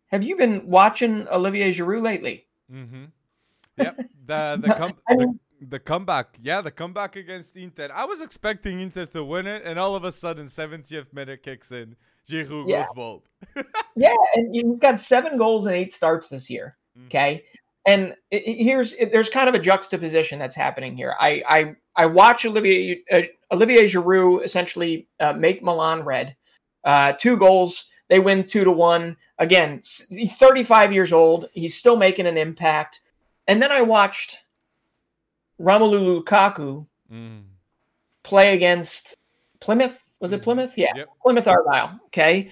have you been watching Olivier Giroud lately? Mm-hmm. Yep. The the, com- I mean, The comeback, yeah, the comeback against Inter. I was expecting Inter to win it, and all of a sudden, 70th minute kicks in. Giroud yeah. goes bold. yeah, and he's got seven goals and eight starts this year. Mm. Okay, and it, it, here's it, there's kind of a juxtaposition that's happening here. I I I watch Olivier uh, Olivier Giroud essentially uh, make Milan red. Uh, two goals, they win two to one. Again, he's 35 years old. He's still making an impact. And then I watched Romelu Lukaku mm. play against Plymouth. Was it mm-hmm. Plymouth? Yeah, yep. Plymouth Argyle. Okay.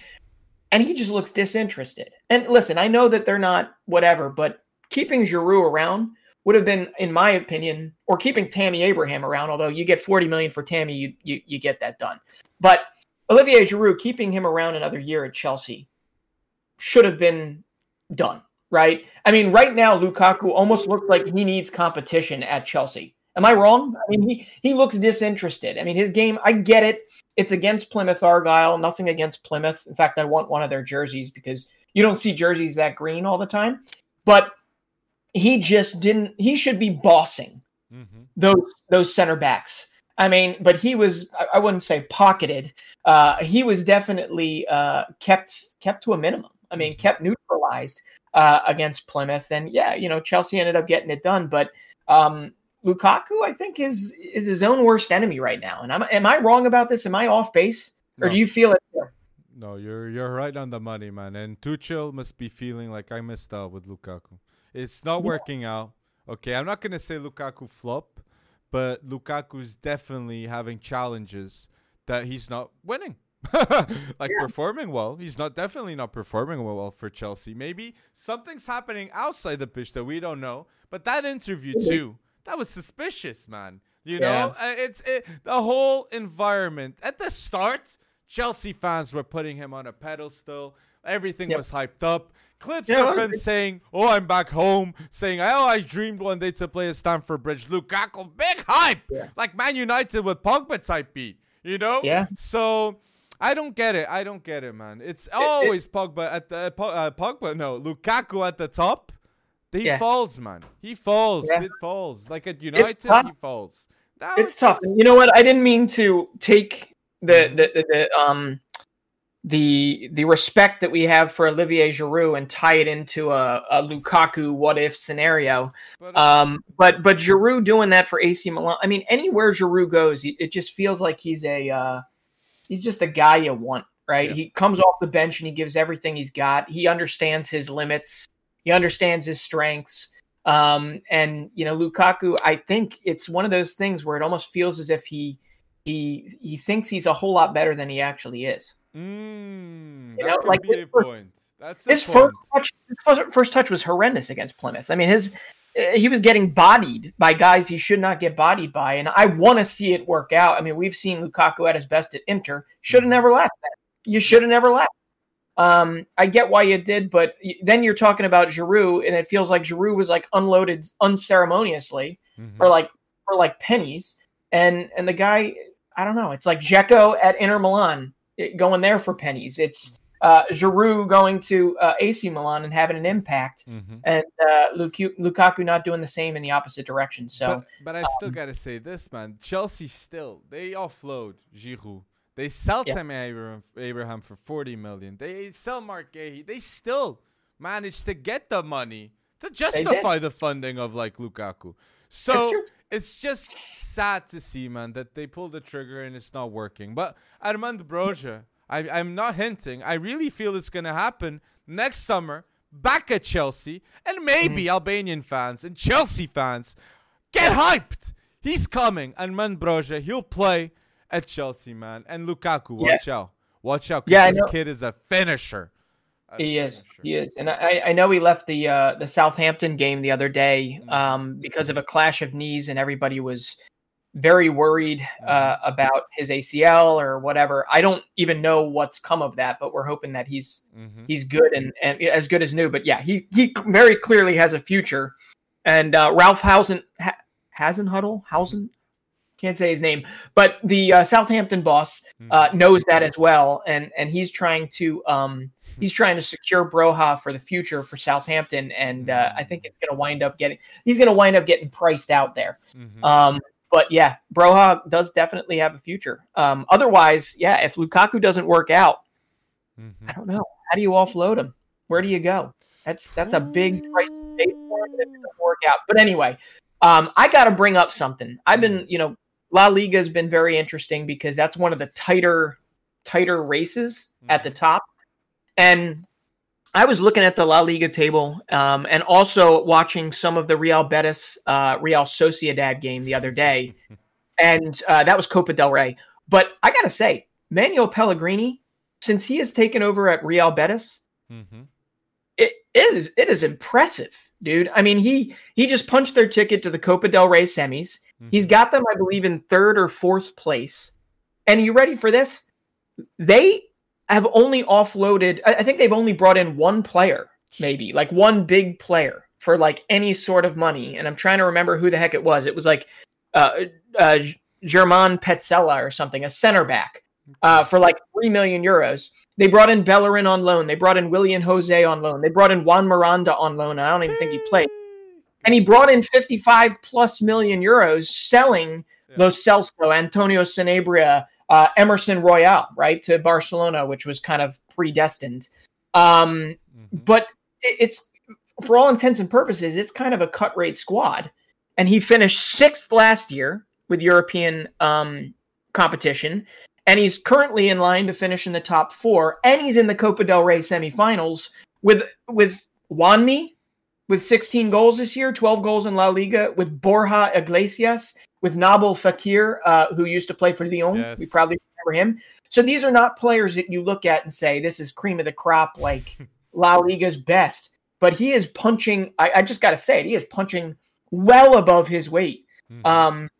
And he just looks disinterested. And listen, I know that they're not whatever, but keeping Giroud around would have been, in my opinion, or keeping Tammy Abraham around, although you get 40 million for Tammy, you, you, you get that done. But Olivier Giroud, keeping him around another year at Chelsea should have been done right? I mean, right now Lukaku almost looks like he needs competition at Chelsea. Am I wrong? I mean, he he looks disinterested. I mean, his game, I get it. It's against Plymouth Argyle, nothing against Plymouth. In fact, I want one of their jerseys because you don't see jerseys that green all the time. But he just didn't he should be bossing mm-hmm. those those center backs. I mean, but he was I wouldn't say pocketed. Uh, he was definitely uh, kept kept to a minimum. I mean, kept neutralized uh, against Plymouth. And yeah, you know, Chelsea ended up getting it done, but um, Lukaku, I think, is is his own worst enemy right now. And I'm, am I wrong about this? Am I off base, or no. do you feel it? No, you're you're right on the money, man. And Tuchel must be feeling like I missed out with Lukaku. It's not yeah. working out. Okay, I'm not gonna say Lukaku flop, but Lukaku's definitely having challenges that he's not winning. like yeah. performing well. He's not definitely not performing well for Chelsea. Maybe something's happening outside the pitch that we don't know. But that interview too, that was suspicious, man. You know, yeah. uh, it's it, the whole environment at the start. Chelsea fans were putting him on a pedestal. Everything yep. was hyped up. Clips yeah, of him saying, "Oh, I'm back home," saying, "Oh, I dreamed one day to play at Stamford Bridge." Lukaku, big hype, yeah. like Man United with Pogba type beat. You know, yeah. So I don't get it. I don't get it, man. It's always it, it, Pogba at the uh, Pogba. No, Lukaku at the top. He yeah. falls, man. He falls. Yeah. It falls. Like at United, he falls. It's, it's tough. Just... You know what? I didn't mean to take the mm-hmm. the, the, the um the the respect that we have for Olivier Giroud and tie it into a, a Lukaku what if scenario. But, uh, um, but but Giroud doing that for AC Milan. I mean, anywhere Giroud goes, it just feels like he's a uh, he's just a guy you want, right? Yeah. He comes off the bench and he gives everything he's got. He understands his limits. He understands his strengths. Um, and you know, Lukaku, I think it's one of those things where it almost feels as if he he he thinks he's a whole lot better than he actually is. Mm, you know, like be a point. That's his first touch. His first touch was horrendous against Plymouth. I mean, his he was getting bodied by guys he should not get bodied by, and I want to see it work out. I mean, we've seen Lukaku at his best at Inter. Should have never left. You should have never left. Um, I get why you did, but then you're talking about Giroud, and it feels like Giroud was like unloaded unceremoniously, mm-hmm. or like for like pennies, and and the guy, I don't know. It's like Dzeko at Inter Milan, going there for pennies. It's uh, Giroud going to uh, AC Milan and having an impact, mm-hmm. and uh, Lukaku not doing the same in the opposite direction. So, but, but I um, still gotta say this, man. Chelsea still they offload Giroud. They sell yeah. Tim Abraham, Abraham for forty million. They sell Marc Guéhi. They still managed to get the money to justify the funding of like Lukaku. So it's just sad to see, man, that they pulled the trigger and it's not working. But Armand Broja I, I'm not hinting. I really feel it's going to happen next summer back at Chelsea. And maybe mm. Albanian fans and Chelsea fans get hyped. He's coming. And Man Broja, he'll play at Chelsea, man. And Lukaku, watch yeah. out. Watch out. Yeah, this kid is a finisher. A he finisher. is. He is. And I, I know he left the uh, the Southampton game the other day mm. um, because of a clash of knees, and everybody was very worried uh, mm-hmm. about his ACL or whatever. I don't even know what's come of that, but we're hoping that he's mm-hmm. he's good and, and as good as new. But yeah, he he very clearly has a future. And uh, Ralph Hausen ha- Hasenhüttl Hausen can't say his name, but the uh, Southampton boss uh, Mm-hmm. knows that as well, and and he's trying to um, he's trying to secure Broha for the future for Southampton, and uh, I think it's going to wind up getting he's going to wind up getting priced out there. Mhm. Um, but yeah, Broha does definitely have a future. Um, otherwise, yeah, if Lukaku doesn't work out, Mhm. I don't know. How do you offload him? Where do you go? That's that's a big price to pay for it if it doesn't work out. But anyway, um, I got to bring up something. I've been, you know, La Liga has been very interesting because that's one of the tighter, tighter races at the top. And I was looking at the La Liga table um, and also watching some of the Real Betis, uh, Real Sociedad game the other day, and uh, that was Copa del Rey. But I got to say, Manuel Pellegrini, since he has taken over at Real Betis, Mhm. it is it is impressive, dude. I mean, he he just punched their ticket to the Copa del Rey semis. He's got them, I believe, in third or fourth place. And you ready for this? They have only offloaded. I I think they've only brought in one player, maybe like one big player for like any sort of money. And I'm trying to remember who the heck it was. It was like uh, uh, German Pezzella or something, a center back uh, for like three million euros. They brought in Bellerin on loan. They brought in Willian José on loan. They brought in Juan Miranda on loan. I don't even think he played. And he brought in 55 plus million euros selling Yeah. Lo Celso, Antonio Sanabria, uh, Emerson Royal, right, to Barcelona, which was kind of predestined. Um, Mhm. but it- it's, for all intents and purposes, it's kind of a cut rate squad. And he finished sixth last year with European um, competition. And he's currently in line to finish in the top four. And he's in the Copa del Rey semifinals with with Juanmi with 16 goals this year, 12 goals in La Liga, with Borja Iglesias, with Nabil Fekir, uh, who used to play for Lyon. Yes. We probably remember him. So these are not players that you look at and say, this is cream of the crop, like La Liga's best. But he is punching, I, I just got to say it, he is punching well above his weight Mhm. um,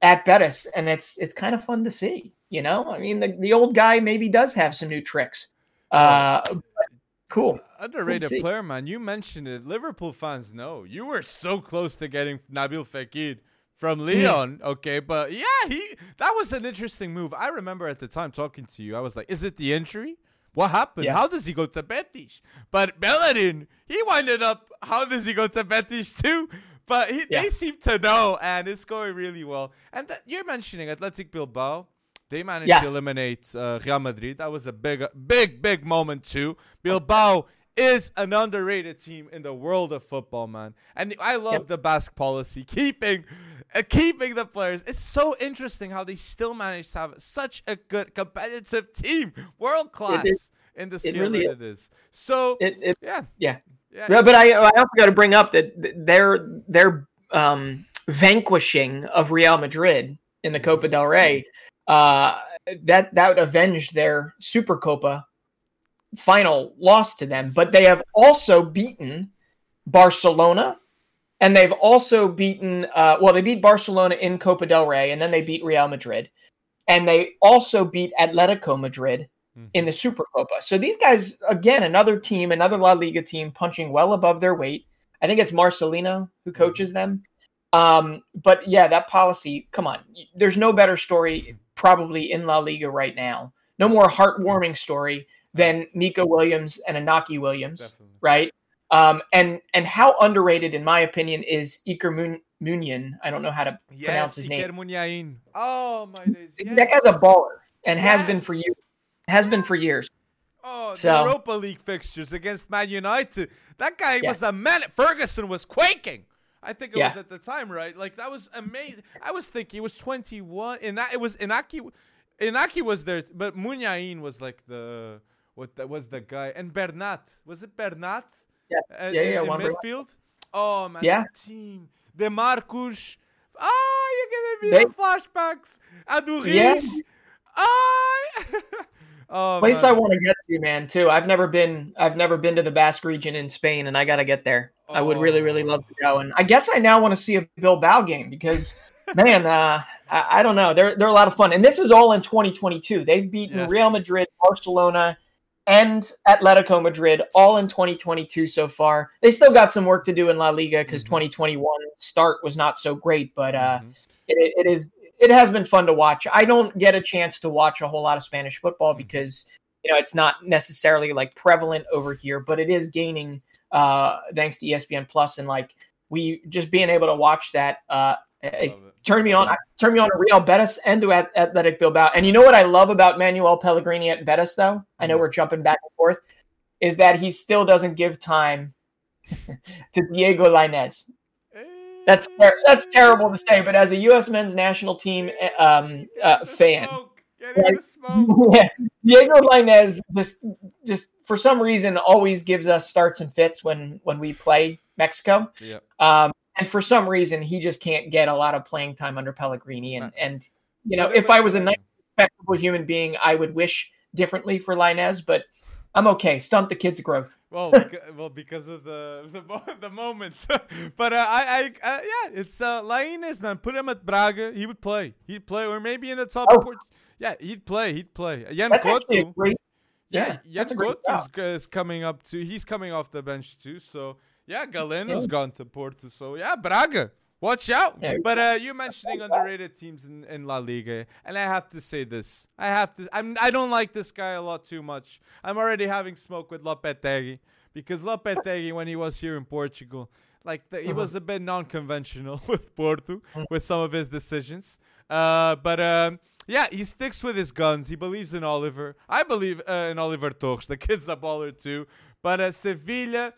at Betis. And it's it's kind of fun to see. You know, I mean, the, the old guy maybe does have some new tricks. Uh, but cool. Underrated player, man. You mentioned it. Liverpool fans know you were so close to getting Nabil Fekir from Lyon. Okay, but yeah, he that was an interesting move. I remember at the time talking to you. I was like, "Is it the injury? What happened? Yeah. How does he go to Betis?" But Bellerin, he winded up. How does he go to Betis too? But he, Yeah. they seem to know, and it's going really well. And that, you're mentioning Athletic Bilbao. They managed Yes. to eliminate uh, Real Madrid. That was a big, big, big moment too. Bilbao is an underrated team in the world of football, man. And I love Yep. the Basque policy, keeping, keeping the players. It's so interesting how they still manage to have such a good competitive team, world class in the It really that it is. So It, it, yeah, yeah. yeah. But I, I also got to bring up that th- their their um, vanquishing of Real Madrid in the Copa del Rey uh, that that avenged their Super Copa final loss to them. But they have also beaten Barcelona, and they've also beaten uh, well, they beat Barcelona in Copa del Rey, and then they beat Real Madrid, and they also beat Atletico Madrid in the Super Copa. So these guys, again, another team, another La Liga team, punching well above their weight. I think it's Marcelino who coaches them. Um, but yeah, that policy. Come on, there's no better story probably in La Liga right now. No more heartwarming story than Nico Williams and Inaki Williams, Definitely. right? Um, and and how underrated, in my opinion, is Iker Mun- Muniain. I don't know how to pronounce Yes, his Iker name. Muniain. Oh my days. That guy's a baller and has been for Yes. years. Has been for years. Oh, So- the Europa League fixtures against Man United. That guy Yeah. was a man. Ferguson was quaking. I think it Yeah. was at the time, right? Like that was amazing. I was thinking he was 21, and that it was Inaki. Inaki was there, but Muniain was like the what that was the guy, and Bernat was it Bernat? Yeah. Uh, Yeah, in, yeah, in midfield. Oh man, Yeah. that team. The Marcus. Oh, you're giving me They- the flashbacks. Aduriz. Yeah. Oh, oh place man. I want to get to, man. Too. I've never been. I've never been to the Basque region in Spain, and I got to get there. I would really, really Oh. love to go. And I guess I now want to see a Bilbao game because, man, uh, I, I don't know. They're they're a lot of fun, and this is all in 2022. They've beaten Yes. Real Madrid, Barcelona, and Atletico Madrid all in 2022 so far. They still got some work to do in La Liga because Mhm. 2021 start was not so great, but uh, Mhm. it, it is it has been fun to watch. I don't get a chance to watch a whole lot of Spanish football mm-hmm. because you know it's not necessarily like prevalent over here, but it is gaining uh, thanks to ESPN Plus and like we just being able to watch that. Uh, it turned me on. turn me on to Real Betis and to Athletic Bilbao. And you know what I love about Manuel Pellegrini at Betis, though. I know we're jumping back and forth, is that he still doesn't give time to Diego Lainez. That's ter- that's terrible to say, but as a U.S. men's national team eh, um, uh, fan, yeah, Diego Lainez just just for some reason always gives us starts and fits when when we play Mexico. Yeah. Um, and for some reason, he just can't get a lot of playing time under Pellegrini. And and you know, if I was a nice, respectable human being, I would wish differently for Lainez, but I'm okay. Stunt the kid's growth. Well, beca- well, because of the the, the moment. but uh, I, I, uh, yeah, it's uh, Lainez, man. Put him at Braga. He would play. He'd play, or maybe in the top. Oh. Port- yeah, he'd play. He'd play. Yan that's Couto. Great, yeah, yeah Yan Couto is coming up too. He's coming off the bench too. So yeah, Galeno's yeah. gone to Porto. So yeah, Braga. Watch out. But uh, you mentioning underrated teams in, in La Liga, and I have to say this. I have to. I'm. I don't like this guy a lot too much. I'm already having smoke with Lopetegui because Lopetegui, when he was here in Portugal, like the, he uh-huh. was a bit non-conventional with Porto with some of his decisions. Uh, but um, yeah, he sticks with his guns. He believes in Oliver. I believe uh, in Oliver Torres. The kid's a baller too. But uh, Sevilla,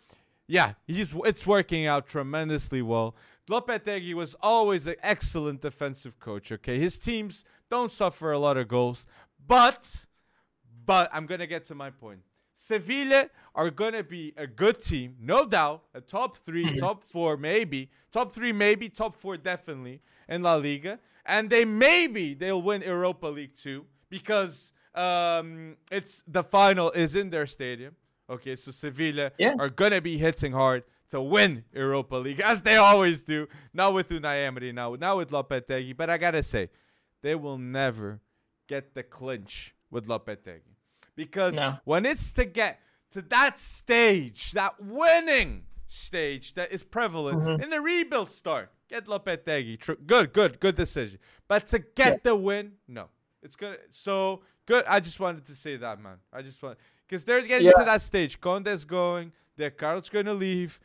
yeah, he's it's working out tremendously well. Lopetegui was always an excellent defensive coach. Okay, his teams don't suffer a lot of goals, but but I'm gonna get to my point. Sevilla are gonna be a good team, no doubt. A top 3 mm-hmm. top four, maybe top three, maybe top four, definitely in La Liga, and they maybe they'll win Europa League too because um, it's the final is in their stadium. Okay, so Sevilla yeah. are gonna be hitting hard to win Europa League, as they always do. Not with Unai Emery now, now with Lopetegui. But I gotta say, they will never get the clinch with Lopetegui. Because no. when it's to get to that stage, that winning stage that is prevalent mm-hmm. in the rebuild start, get Lopetegui. Tr- good, good, good decision. But to get yeah. the win, no. It's good. So good. I just wanted to say that, man. I just want because they're getting yeah. to that stage. Koundé's going. De Carlos going to leave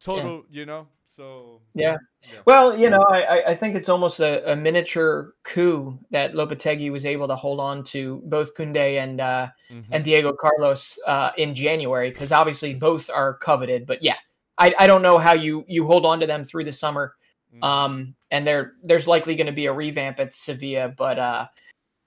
total, yeah. you know. So yeah. yeah. Well, you know, I I think it's almost a, a, miniature coup that Lopetegui was able to hold on to both Koundé and uh, mm-hmm. and Diego Carlos uh, in January because obviously both are coveted. But yeah, I, I don't know how you you hold on to them through the summer. Mm-hmm. Um, and there there's likely going to be a revamp at Sevilla, but uh,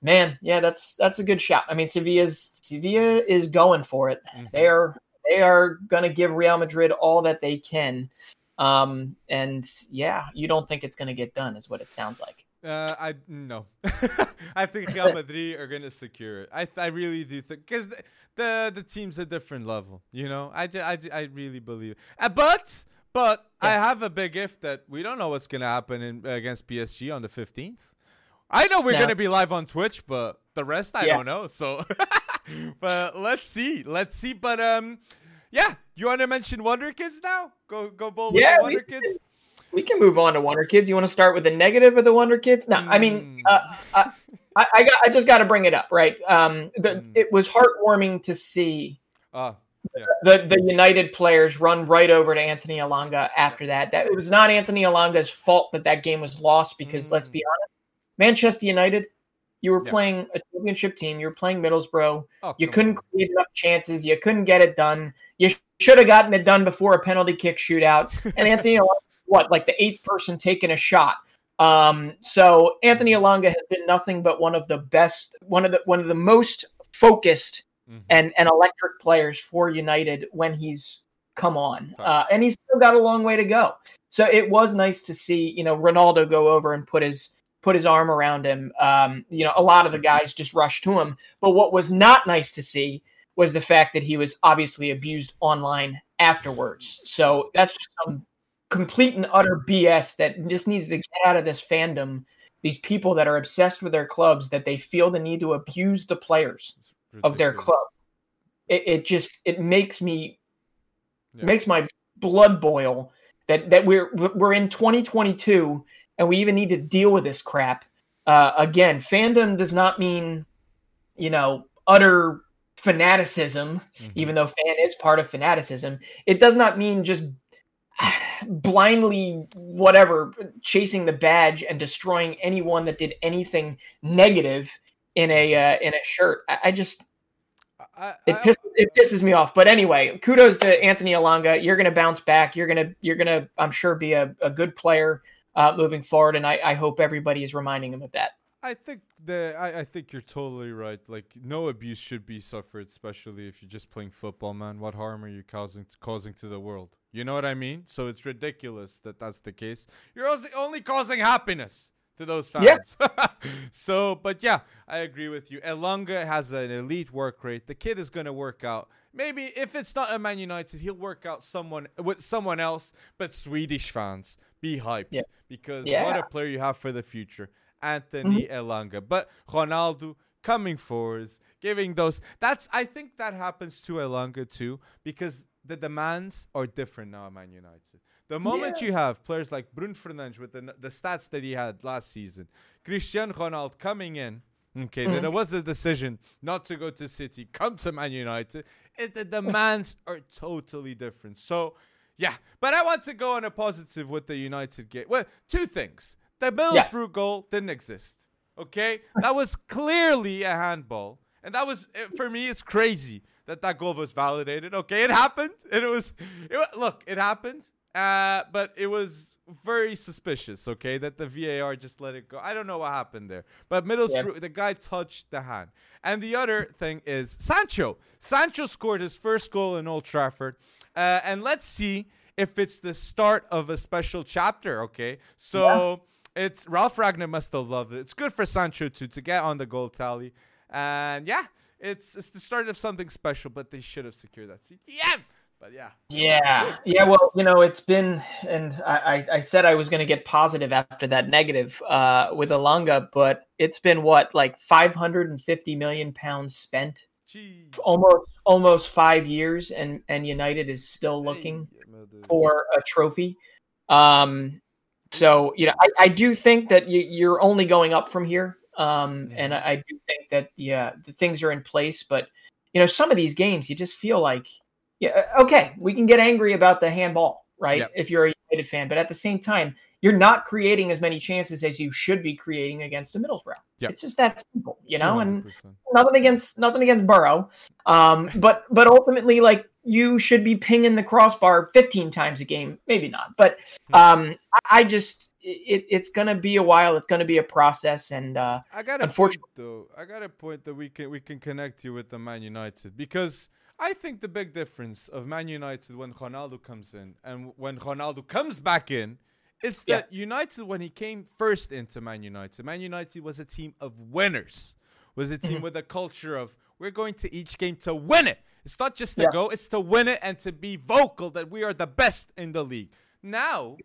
man, yeah, that's that's a good shot. I mean, Sevilla's Sevilla is going for it. Mm-hmm. They are they are going to give Real Madrid all that they can. Um, and yeah, you don't think it's going to get done, is what it sounds like. Uh, I no, I think Real Madrid are gonna secure it. I I really do think because the, the, the team's a different level. You know, I I, I really believe. Uh, but but yeah. I have a big if that we don't know what's gonna happen in, against PSG on the fifteenth. I know we're no. gonna be live on Twitch, but the rest I yeah. don't know. So but let's see. Let's see. But um, yeah. You want to mention Wonder Kids now? Go go bowl yeah, Wonder Kids. We can move on to Wonder Kids. You want to start with the negative of the Wonder Kids? No, mm. I mean, hmm. uh, I, I, got I just got to bring it up, right? Um, the, mm. it was heartwarming to see. Uh, yeah. The the United players run right over to Anthony Elanga after that. That it was not Anthony Elanga's fault that that game was lost because mm. let's be honest, Manchester United you were yeah. playing a championship team. You were playing Middlesbrough. Oh, you couldn't on. create enough chances. You couldn't get it done. You sh- should have gotten it done before a penalty kick shootout. And Anthony, what like the eighth person taking a shot. Um, so Anthony Elanga has been nothing but one of the best, one of the one of the most focused mm-hmm. and and electric players for United when he's come on, uh, and he's still got a long way to go. So it was nice to see you know Ronaldo go over and put his put his arm around him. Um, you know, a lot of the guys just rushed to him. But what was not nice to see was the fact that he was obviously abused online afterwards. So that's just some complete and utter BS that just needs to get out of this fandom. These people that are obsessed with their clubs that they feel the need to abuse the players of their club. It, it just it makes me yeah. makes my blood boil that that we're we're in 2022 and we even need to deal with this crap. uh, again, fandom does not mean, you know, utter fanaticism, mm-hmm. even though fan is part of fanaticism. It does not mean just blindly whatever chasing the badge and destroying anyone that did anything negative in a uh, in a shirt. I, I just I, it, pisses, it pisses me off. But anyway, kudos to Anthony Elanga. You're going to bounce back. You're going to you're going to I'm sure be a, a good player uh, moving forward, and I, I hope everybody is reminding him of that. I think the I, I think you're totally right. Like no abuse should be suffered, especially if you're just playing football, man. What harm are you causing to, causing to the world? You know what I mean? So it's ridiculous that that's the case. You're only causing happiness to those fans. Yeah. so, but yeah, I agree with you. Elanga has an elite work rate. The kid is going to work out. Maybe if it's not a Man United, he'll work out someone with someone else. But Swedish fans, be hyped yeah. because yeah. what a player you have for the future, Anthony mm-hmm. Elanga. But Ronaldo coming forwards, giving those. That's I think that happens to Elanga too because the demands are different now at Man United. The moment yeah. you have players like Bruno Fernandes with the, the stats that he had last season, Cristiano Ronaldo coming in, okay, mm-hmm. then it was a decision not to go to City, come to Man United. It, the demands are totally different. So, yeah, but I want to go on a positive with the United game. Well, two things. The Middlesbrough goal didn't exist. Okay, that was clearly a handball, and that was eh, for me. It's crazy that that goal was validated. Okay, it happened. And it was, it, look, it happened. Uh, but it was very suspicious, okay, that the VAR just let it go. I don't know what happened there. But Middlesbrough, yeah. the guy touched the hand. And the other thing is Sancho. Sancho scored his first goal in Old Trafford. Uh, and let's see if it's the start of a special chapter, okay? So yeah. it's Ralf Rangnick must have loved it. It's good for Sancho too to get on the goal tally. And yeah, it's it's the start of something special, but they should have secured that seat. Yeah. But yeah. Yeah. Yeah. Well, you know, it's been, and I, I said I was going to get positive after that negative uh, with Elanga, but it's been what, like 550 million pounds spent? Almost, almost five years, and and United is still looking for a trophy. Um, so you know, I, I do think that you, you're only going up from here. Um, and I, I do think that yeah, the things are in place, but you know, some of these games you just feel like yeah, uh, okay, we can get angry about the handball, right? Yep. If you're a United fan, but at the same time, you're not creating as many chances as you should be creating against a Middlesbrough. Yep. It's just that simple, you know. 100%. And nothing against nothing against Borough, um, but but ultimately, like you should be pinging the crossbar 15 times a game, maybe not, but hmm. um, I just it, it's going to be a while. It's going to be a process, and uh, I got a point though. I got a point that we can we can connect you with the Man United because I think the big difference of Man United when Ronaldo comes in and when Ronaldo comes back in is that yeah. United when he came first into Man United, Man United was a team of winners. Was a team mm-hmm. with a culture of we're going to each game to win it. It's not just to yeah. go, it's to win it and to be vocal that we are the best in the league. Now,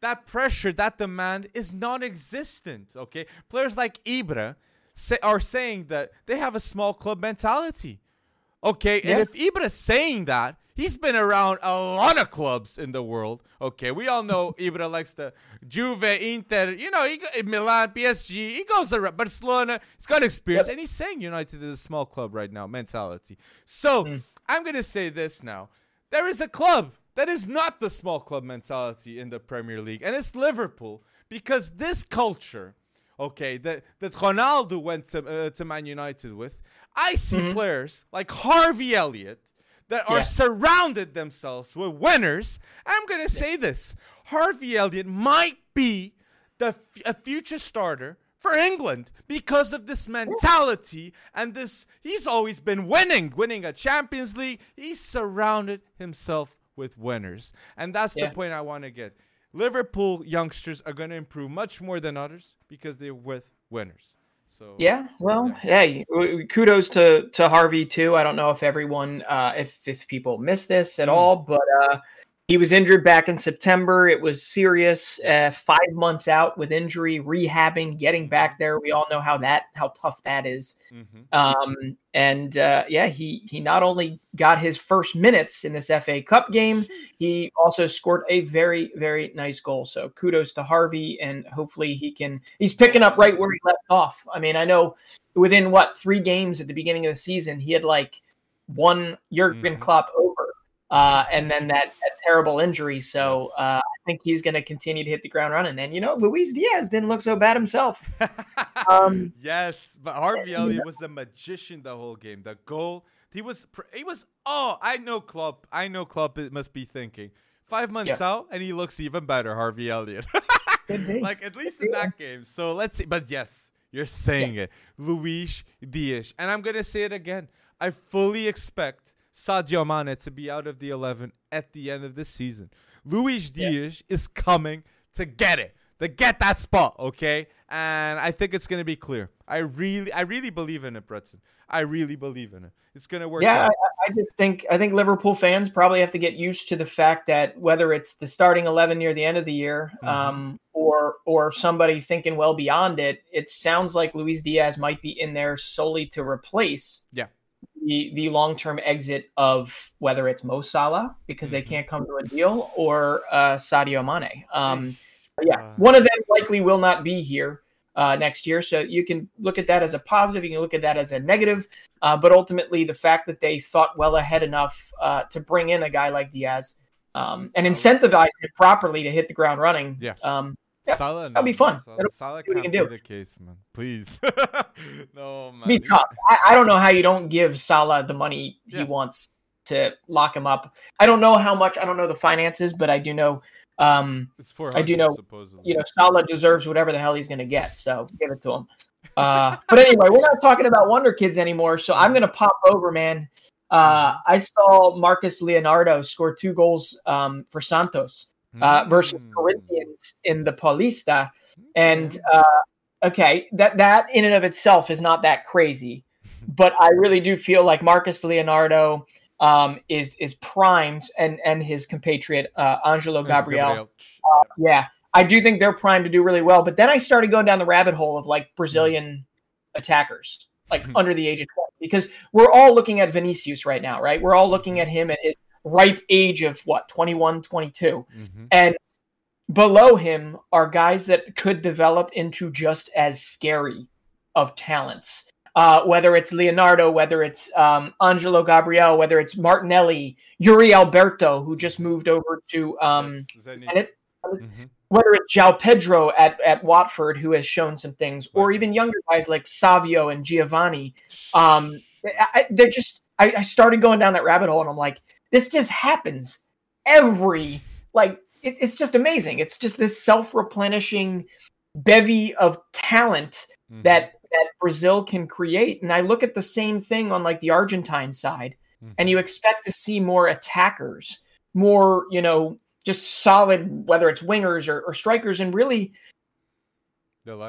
that pressure, that demand is non-existent, okay? Players like Ibra say, are saying that they have a small club mentality. Okay, yeah. and if Ibra is saying that, he's been around a lot of clubs in the world. Okay, we all know Ibra likes the Juve, Inter, you know, he, Milan, PSG. He goes around Barcelona. He's got experience, yep. and he's saying United is a small club right now mentality. So mm. I'm gonna say this now: there is a club that is not the small club mentality in the Premier League, and it's Liverpool because this culture, okay, that that Ronaldo went to uh, to Man United with I see mm-hmm. players like Harvey Elliott that are yeah. surrounded themselves with winners. I'm going to say this Harvey Elliott might be the a future starter for England because of this mentality and this he's always been winning winning a Champions League He surrounded himself with winners and that's yeah. the point I want to get Liverpool youngsters are going to improve much more than others because they're with winners so yeah, well, yeah. hey, kudos to to Harvey too. I don't know if everyone, uh, if if people miss this at mm. all, but uh, he was injured back in September. It was serious. Uh, five months out with injury, rehabbing, getting back there. We all know how that how tough that is. Mm-hmm. Um, and uh, yeah, he he not only got his first minutes in this FA Cup game, he also scored a very very nice goal. So kudos to Harvey, and hopefully he can. He's picking up right where he left off. I mean, I know within what three games at the beginning of the season, he had like one Jurgen mm-hmm. Klopp over uh, and then that, that, terrible injury. So uh, I think he's going to continue to hit the ground running. And you know, Luis Diaz didn't look so bad himself. Um, yes, but Harvey Elliott was a magician the whole game. The goal, he was, he was. Oh, I know Klopp. I know Klopp must be thinking five months yeah. out, and he looks even better. Harvey Elliott, like at least in that game. So let's see. But yes, you're saying yeah. it, Luis Diaz, and I'm gonna say it again. I fully expect Sadio Mane to be out of the 11 at the end of the season. Luis Diaz yeah. is coming to get it, to get that spot, okay? And I think it's going to be clear. I really, I really believe in it, Breton. I really believe in it. It's going to work. Yeah, I, I, just think I think Liverpool fans probably have to get used to the fact that whether it's the starting eleven near the end of the year, mm-hmm. um, or or somebody thinking well beyond it, it sounds like Luis Diaz might be in there solely to replace. Yeah the the long term exit of whether it's Mo Salah because they mm-hmm. can't come to a deal or uh, Sadio Mane. Um, yeah, uh. one of them likely will not be here uh, next year. So you can look at that as a positive. You can look at that as a negative. Uh, but ultimately, the fact that they thought well ahead enough uh, to bring in a guy like Diaz um, and incentivize it properly to hit the ground running. Yeah. Um, yeah, Salah, that'll be fun. Salah, Salah can't can do. the case, man. Please, no, man. Be tough. I, I, don't know how you don't give Salah the money he yeah. wants to lock him up. I don't know how much. I don't know the finances, but I do know. Um, it's for I do know. Supposedly. You know, Salah deserves whatever the hell he's going to get. So give it to him. Uh, but anyway, we're not talking about Wonder Kids anymore. So I'm going to pop over, man. Uh, I saw Marcos Leonardo score two goals um, for Santos uh, versus mm. Corinthians in the Paulista. And uh, okay, that that in and of itself is not that crazy, but I really do feel like Marcos Leonardo um, is is primed, and and his compatriot uh, Angelo Gabriel. Uh, yeah, I do think they're primed to do really well. But then I started going down the rabbit hole of like Brazilian attackers, like under the age of 20, because we're all looking at Vinicius right now, right? We're all looking at him at his ripe age of what 21 22 mm-hmm. and below him are guys that could develop into just as scary of talents uh, whether it's leonardo whether it's um, angelo gabriel whether it's martinelli yuri alberto who just moved over to um, it, mm-hmm. whether it's João Pedro at, at Watford, who has shown some things, or even younger guys like Savio and Giovanni. Um, I, they're just, I, I started going down that rabbit hole and I'm like, this just happens every like it, it's just amazing. It's just this self-replenishing bevy of talent mm-hmm. that that Brazil can create. And I look at the same thing on like the Argentine side, mm-hmm. and you expect to see more attackers, more, you know, just solid, whether it's wingers or, or strikers, and really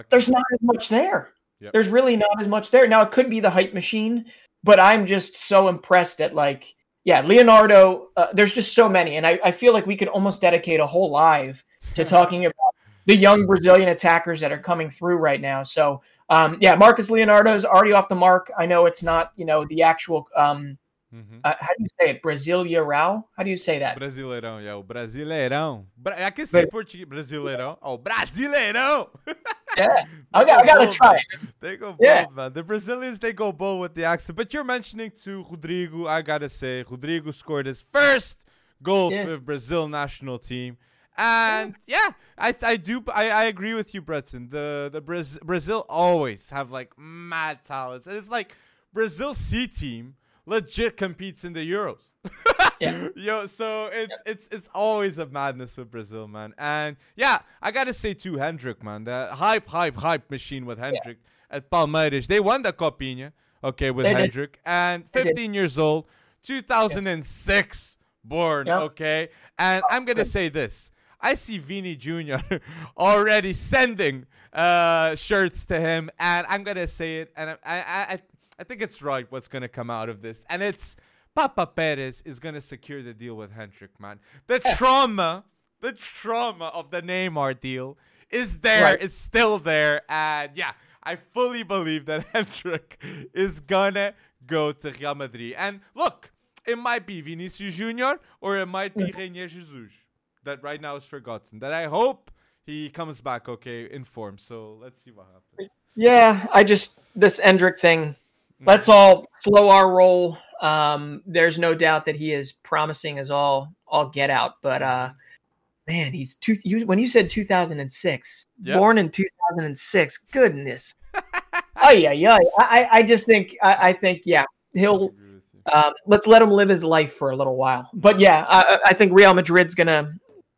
there's not as much there. Yep. There's really not as much there. Now it could be the hype machine, but I'm just so impressed at like yeah, Leonardo. Uh, there's just so many, and I, I feel like we could almost dedicate a whole live to talking about the young Brazilian attackers that are coming through right now. So, um, yeah, Marcos Leonardo is already off the mark. I know it's not, you know, the actual um, Mm-hmm. Uh, how do you say it? Brasileirão? How do you say that? Brasileirão, yeah. O Brasileirão. Bra- I can say Portuguese. Brasileirão. Oh, Brasileirão. yeah. I, got, I gotta bold, try it. They go yeah. bold, man. The Brazilians, they go bold with the accent. But you're mentioning to Rodrygo, I gotta say, Rodrygo scored his first goal yeah. for Brazil national team. And yeah, I I do I, I agree with you, Breton. The the Braz- Brazil always have like mad talents. And it's like Brazil C team legit competes in the Euros. yeah. Yo, so it's yeah. it's it's always a madness with Brazil, man. And yeah, I gotta say too, Endrick, man, the hype, hype, hype machine with Endrick yeah. at Palmeiras. They won the Copinha, okay, with they Endrick, did. and 15 years old, 2006 born, okay. And I'm gonna say this. I see Vini Jr. already sending uh, shirts to him, and I'm gonna say it, and I, I, I I think it's right what's going to come out of this. And it's Papa Perez is gonna secure the deal with Endrick, man. The trauma, the trauma of the Neymar deal is there. Right. It's still there, and yeah, I fully believe that Endrick is gonna go to Real Madrid. And look, it might be Vinicius Junior or it might be Reinier Jesus that right now is forgotten. That I hope he comes back okay in form. So let's see what happens. Yeah, I just this Endrick thing. Let's all slow our roll. Um, there's no doubt that he is promising as all all get out, but uh, man, he's two. You, when you said 2006, Yep. born in 2006, goodness. oh yeah, yeah. I I just think I, I think yeah he'll agree with you. um, let's let him live his life for a little while. But yeah, I, I think Real Madrid's gonna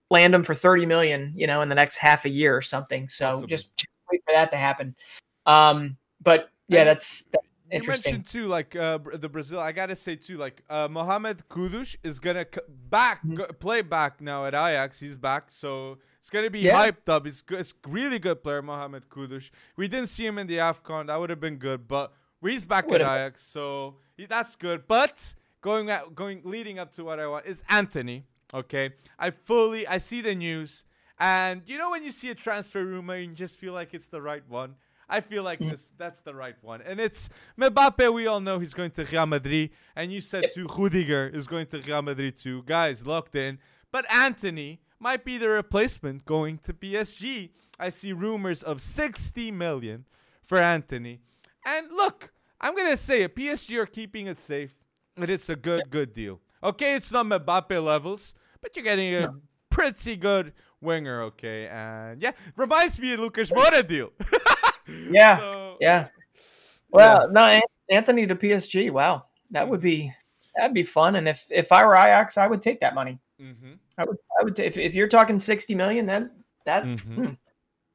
land him for thirty million, you know, in the next half a year or something. So Possibly. just wait for that to happen. Um, but yeah, that's, that's You mentioned too, like uh, the Brazil. I gotta say too, like uh, Mohamed Kudus is gonna c- back Mhm. go, play back now at Ajax. He's back, so it's gonna be Yeah. hyped up. He's good. It's really good player, Mohamed Kudus. We didn't see him in the Afcon. That would have been good, but he's back at. Ajax, so he, that's good. But going at, going leading up to what I want is Antony. Okay, I fully I see the news, and you know when you see a transfer rumor, you just feel like it's the right one. I feel like mm. this that's the right one. And it's Mbappe, we all know he's going to Real Madrid. And you said Yep. too, Rudiger is going to Real Madrid too. Guys, locked in. But Antony might be the replacement going to PSG. I see rumors of 60 million for Antony. And look, I'm gonna say it. PSG are keeping it safe. And it's a good, good deal. Okay, it's not Mbappe levels, but you're getting a No. pretty good winger, okay? And yeah, reminds me of Lucas Moura deal. Yeah, So, yeah. Well, no, Antony to PSG. Wow, that would be that'd be fun. And if if I were Ajax, I would take that money. Mm-hmm. I would I would ta- if if you're talking sixty million, then that Mhm.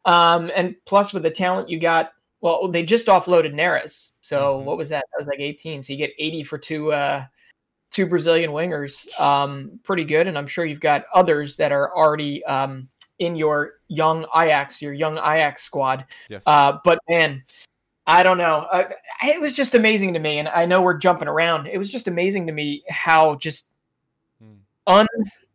hmm. um and plus with the talent you got. Well, they just offloaded Neres, so Mhm. what was that? That was like eighteen. So you get eighty for two uh two Brazilian wingers. Um, pretty good. And I'm sure you've got others that are already um in your young Ajax, your young Ajax squad. Yes. Uh, but man, I don't know. Uh, it was just amazing to me, and I know we're jumping around. It was just amazing to me how just Hmm.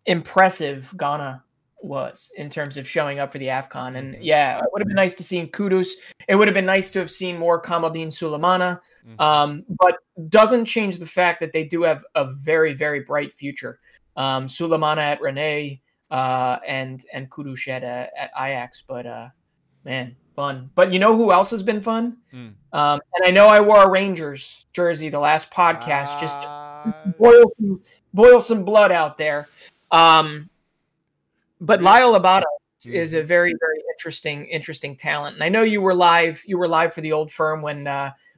unimpressive Ghana was in terms of showing up for the Afcon. And Mhm. yeah, it would have been nice to see Kudus. It would have been nice to have seen more Kamaldeen Sulemana. Mhm. Um, but doesn't change the fact that they do have a very, very bright future. Um, Sulemana at Rennes uh, and and Kudus at, uh, at Ajax. But uh, man, fun. But you know who else has been fun? Mm. Um, and I know I wore a Rangers jersey the last podcast just Ah, boil some boil some blood out there. Um, but Lyle Abada is a very very interesting interesting talent, and I know you were live you were live for the old firm when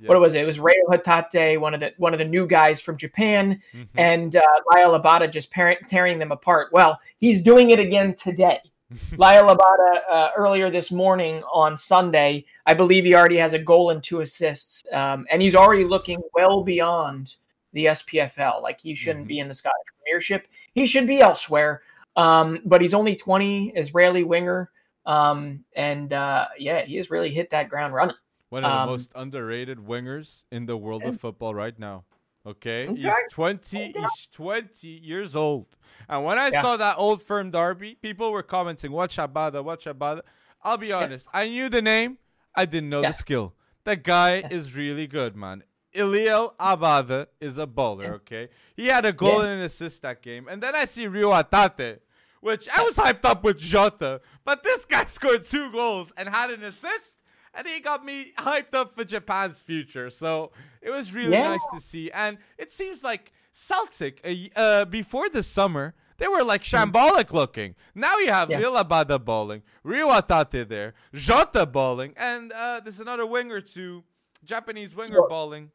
what was it? It was Reo Hatate, one of the one of the new guys from Japan, Mhm. and uh, Lyle Abada just parent, tearing them apart. Well, he's doing it again today. Lyle Abada uh, earlier this morning on Sunday, I believe he already has a goal and two assists, um, and he's already looking well beyond the SPFL. Like he shouldn't Mhm. be in the Scottish Premiership; he should be elsewhere. Um, but he's only twenty, Israeli winger, um, and uh, yeah, he has really hit that ground running. One of the um, most underrated wingers in the world of football right now. Okay, Okay. he's twenty. He's twenty years old. And when I Yeah. saw that old firm derby, people were commenting, "Watch Abada, watch Abada." I'll be honest. I knew the name. I didn't know Yeah. the skill. That guy is really good, man. Liel Abada is a bowler. Okay, he had a goal Yeah. and an assist that game, and then I see Rio Atate, which I was hyped up with Jota, but this guy scored two goals and had an assist and he got me hyped up for Japan's future. So it was really Yeah. nice to see. And it seems like Celtic, uh, before the summer, they were like shambolic looking. Now you have Yeah. Liel Abada bowling, Rio Atate there, Jota bowling, and uh, there's another winger too, Japanese winger Sure. bowling.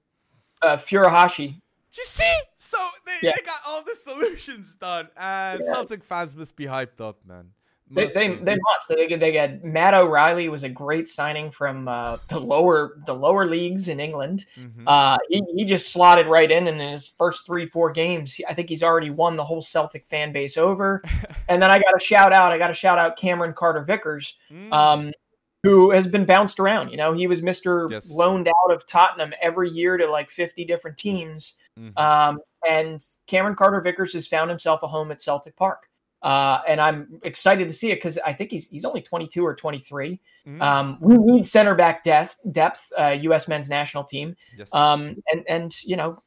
Uh, Furuhashi, Do you see? So they, Yeah. they got all the solutions done. And Yeah. Celtic fans must be hyped up, man. They, Must they, they must. They, they got Matt O'Riley was a great signing from uh, the lower the lower leagues in England. Mhm. Uh, he, he just slotted right in in his first three four games. I think he's already won the whole Celtic fan base over. and then I got a shout out. I got to shout out Cameron Carter Vickers, Mm. um, who has been bounced around. You know, he was Mister Yes. loaned out of Tottenham every year to like fifty different teams. Mhm. Um, and Cameron Carter Vickers has found himself a home at Celtic Park. Uh, and I'm excited to see it because I think he's he's only 22 or 23. Mm-hmm. Um, we need center back depth, depth. Uh, U.S. men's national team. Yes. Um, and and you know,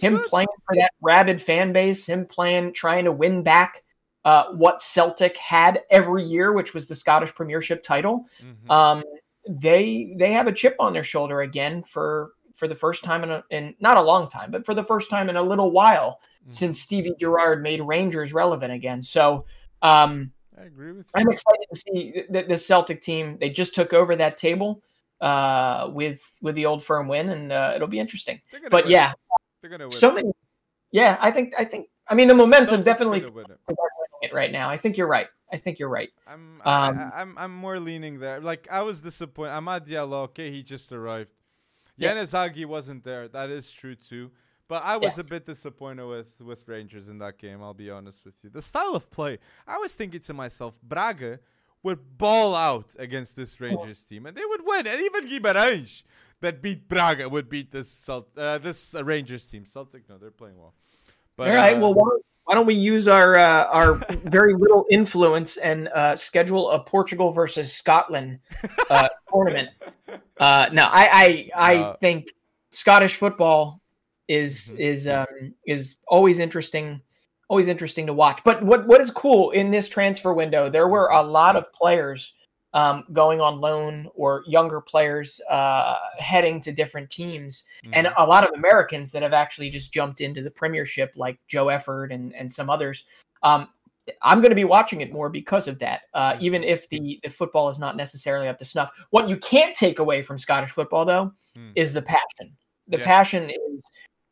him good. playing for that rabid fan base, him playing, trying to win back uh, what Celtic had every year, which was the Scottish Premiership title. Mm-hmm. Um, they they have a chip on their shoulder again for for the first time in, a, in not a long time, but for the first time in a little while mm-hmm. since Stevie Gerrard made Rangers relevant again. So um, I agree with you. I'm excited to see the, the Celtic team. They just took over that table uh, with with the old firm win, and uh, it'll be interesting. But win. yeah, they're gonna win. So many. Yeah, I think I think I mean the momentum Celtics definitely it. it right now. I think you're right. I think you're right. I'm um, I, am I'm more leaning there. Like I was disappointed. Amad Diallo, okay, he just arrived. Yeah. Wasn't there. That is true too. But I was yeah. a bit disappointed with with Rangers in that game. I'll be honest with you. The style of play. I was thinking to myself, Braga would ball out against this Rangers team, and they would win. And even Guimarães, that beat Braga, would beat this Celt- uh, this uh, Rangers team. Celtic, no, they're playing well. But, All right. Uh, well, why, why, don't we use our uh, our very little influence and uh, schedule a Portugal versus Scotland uh, tournament? Uh, no, I I, I uh, think Scottish football is mm-hmm. is um, is always interesting, always interesting to watch. But what what is cool in this transfer window? There were a lot of players um, going on loan or younger players uh, heading to different teams, mm-hmm. and a lot of Americans that have actually just jumped into the Premiership, like Joe Efford and and some others. Um, I'm going to be watching it more because of that. Uh, mm-hmm. even if the, the football is not necessarily up to snuff. What you can't take away from Scottish football, though, mm. is the passion. The yes. passion is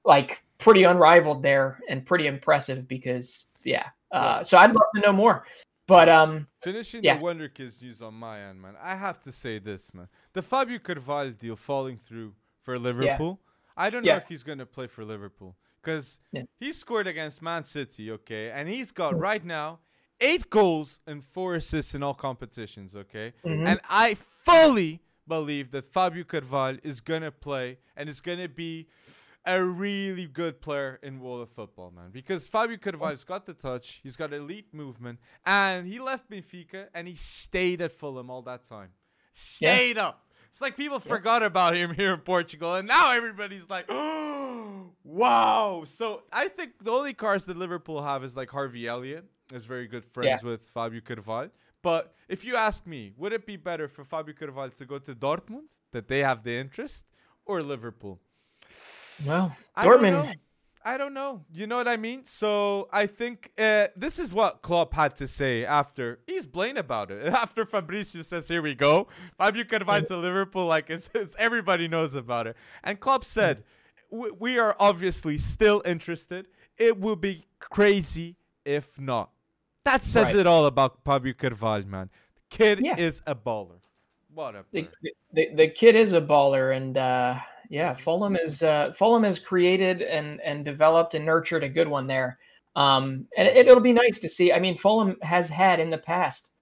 like pretty unrivaled there and pretty impressive because, yeah. Uh, so I'd love to know more. But um, finishing yeah. the Wonder Kids news on my end, man. I have to say this, man. The Fabio Carvalho deal falling through for Liverpool. Yeah. I don't know yeah. if he's going to play for Liverpool because he scored against Man City, okay, and he's got right now eight goals and four assists in all competitions, okay, mm-hmm. and I fully believe that Fabio Carvalho is gonna play and is gonna be a really good player in world of football, man. Because Fabio Carvalho's oh. got the touch, he's got elite movement, and he left Benfica and he stayed at Fulham all that time. Stayed yeah. up. It's like people yeah. forgot about him here in Portugal, and now everybody's like, oh, wow. So I think the only cars that Liverpool have is like Harvey Elliott is very good friends yeah. with Fabio Carvalho. But if you ask me, would it be better for Fabio Carvalho to go to Dortmund, that they have the interest, or Liverpool? Well, Dortmund I don't know. You know what I mean? So I think uh, this is what Klopp had to say after he's blamed about it. After Fabrizio says, "Here we go," Fabio Carvalho to Liverpool, like it's, it's, everybody knows about it. And Klopp said, "We are obviously still interested. It will be crazy if not." That says right. it all about Fabio Carvalho, man. The kid yeah. is a baller. What a the, the, the, kid is a baller, and. uh yeah. Fulham is uh, Fulham has created and and developed and nurtured a good one there. Um, and it, will be nice to see. I mean, Fulham has had in the past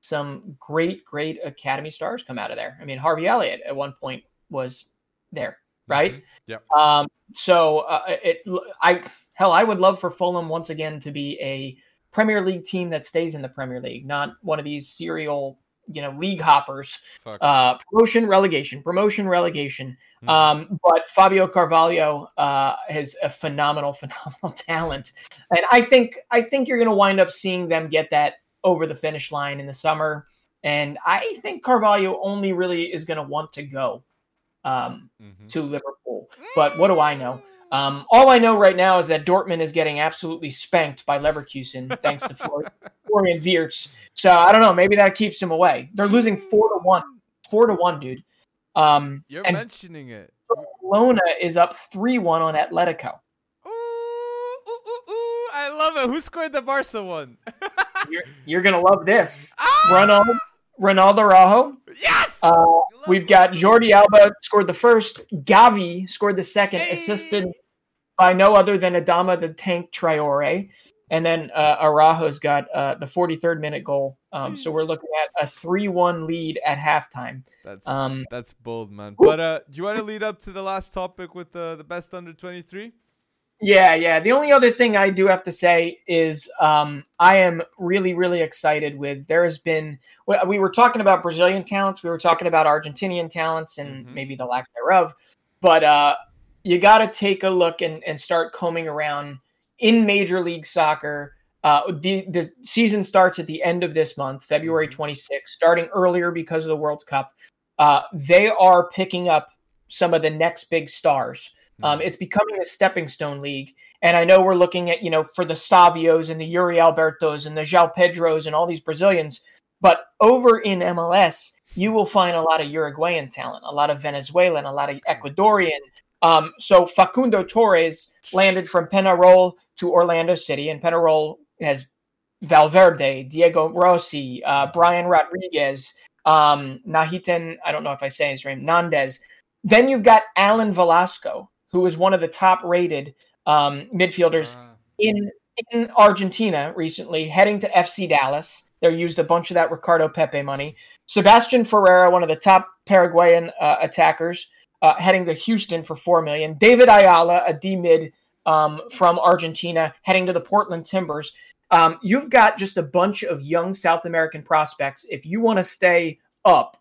some great, great academy stars come out of there. I mean, Harvey Elliott at one point was there, right? Mm-hmm. Yeah. Um, so uh, it, I hell, I would love for Fulham once again to be a Premier League team that stays in the Premier League, not one of these serial you know league hoppers uh promotion relegation promotion relegation. Mm-hmm. um but fabio carvalho uh has a phenomenal phenomenal talent. And i think i think you're going to wind up seeing them get that over the finish line in the summer. And i think carvalho only really is going to want to go um mm-hmm. to liverpool. But what do i know um, all I know right now is that Dortmund is getting absolutely spanked by Leverkusen thanks to Florian Wirtz. So I don't know. Maybe that keeps him away. They're losing four to one. Four to one, dude. Um, You're mentioning it. Barcelona is up three one on Atletico. Ooh, ooh, ooh, ooh, I love it. Who scored the Barca one? you're, you're, gonna love this. Ah! Ronaldo, Ronaldo Araujo. Yes. Uh, we've got Jordi Alba scored the first. Gavi scored the second, hey. assisted by no other than Adama the Tank Traore. And then uh, Araujo's got uh, the 43rd minute goal. Um, so we're looking at a 3 1 lead at halftime. That's um, that's bold, man. But uh, do you want to lead up to the last topic with the, the best under 23? Yeah, yeah. The only other thing I do have to say is um, I am really, really excited with. There has been we were talking about Brazilian talents, we were talking about Argentinian talents, and mm-hmm. maybe the lack thereof. But uh, you got to take a look and, and start combing around in Major League Soccer. Uh, the the season starts at the end of this month, February 26th, mm-hmm. starting earlier because of the World Cup. Uh, they are picking up some of the next big stars. Um, mm-hmm. it's becoming a stepping stone league. And I know we're looking at, you know, for the Savios and the Yuri Albertos and the João Pedros and all these Brazilians. But over in MLS, you will find a lot of Uruguayan talent, a lot of Venezuelan, a lot of Ecuadorian. Um, so Facundo Torres landed from Penarol to Orlando City, and Penarol has Valverde, Diego Rossi, uh, Brian Rodriguez, um, Nahitan, I don't know if I say his name, Nandez. Then you've got Alan Velasco, who is one of the top rated um, midfielders uh. in in Argentina recently, heading to FC Dallas. They used a bunch of that Ricardo Pepi money. Sebastian Ferreira, one of the top Paraguayan uh, attackers, uh, heading to Houston for four million. David Ayala, a D mid um, from Argentina, heading to the Portland Timbers. Um, you've got just a bunch of young South American prospects. If you want to stay up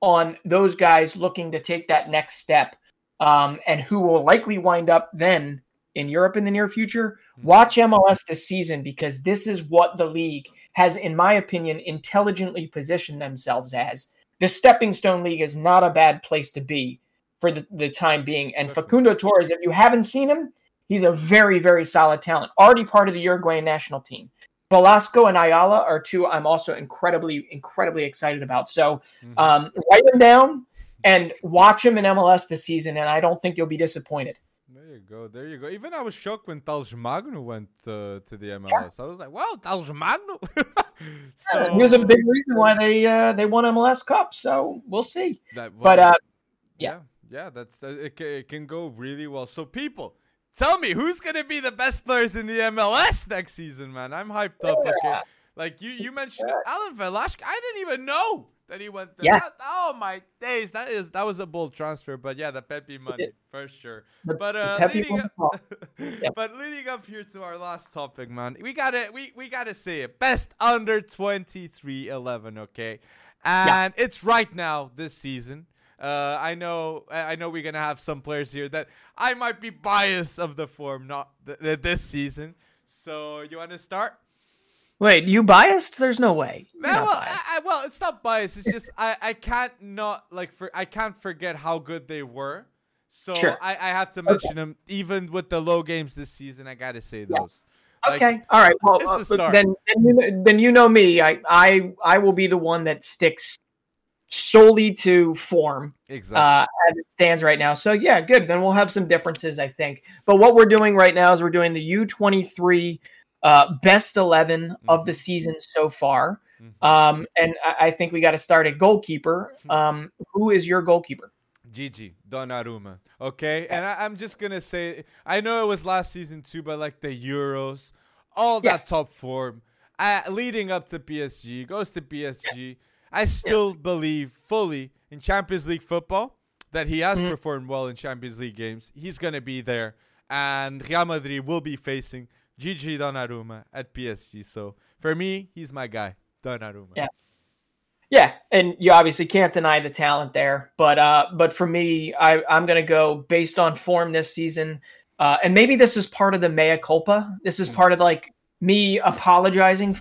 on those guys looking to take that next step, um, and who will likely wind up then in Europe in the near future, hmm. watch MLS this season because this is what the league has, in my opinion, intelligently positioned themselves as. The Stepping Stone League is not a bad place to be for the, the time being. And Facundo Torres, if you haven't seen him, he's a very, very solid talent. Already part of the Uruguayan national team. Velasco and Ayala are two I'm also incredibly, incredibly excited about. So mm-hmm. um, write them down and watch him in MLS this season, and I don't think you'll be disappointed. There you go. There you go. Even I was shocked when Talles Magno went uh, to the MLS. Yeah. I was like, "Wow, Talles Magno!" so yeah, here's a big reason why they uh, they won MLS Cup. So we'll see. That, well, but uh, yeah. yeah, yeah, that's it, it. Can go really well. So people, tell me who's gonna be the best players in the MLS next season, man. I'm hyped up. Okay, like you you mentioned Alan Velasquez. I didn't even know that he went there. Yes. oh my days, that is that was a bold transfer, but yeah, the Pepi money for sure. The, but uh, leading up, but leading up here to our last topic, man, we gotta we we gotta say it. Best under 23 11, okay, and yeah. it's right now this season. Uh, I know, I know we're gonna have some players here that I might be biased of the form, not th- th- this season. So you want to start? Wait, you biased? There's no way. No, well, I, I, well, it's not biased. It's just I, I can't not like for I can't forget how good they were. So sure. I, I have to mention okay. them even with the low games this season. I gotta say those. Yeah. Okay. All right. Well, uh, the then then you, then you know me. I I I will be the one that sticks solely to form exactly. uh, as it stands right now. So yeah, good. Then we'll have some differences, I think. But what we're doing right now is we're doing the U twenty three uh, best 11 mm-hmm. of the season so far. Mm-hmm. Um, and I, I, think we got to start at goalkeeper. Mm-hmm. Um, who is your goalkeeper? Gigi Donnarumma. Okay, and I, am just gonna say I know it was last season too, but like the Euros, all that yeah. top form, uh, leading up to PSG, goes to PSG. Yeah. I still yeah. believe fully in Champions League football that he has mm-hmm. performed well in Champions League games. He's gonna be there, and Real Madrid will be facing Gigi Donnarumma at PSG. So for me, he's my guy, Donnarumma. Yeah. Yeah, and you obviously can't deny the talent there, but uh, but for me, I, I'm going to go based on form this season, uh, and maybe this is part of the mea culpa. This is mm. part of like me apologizing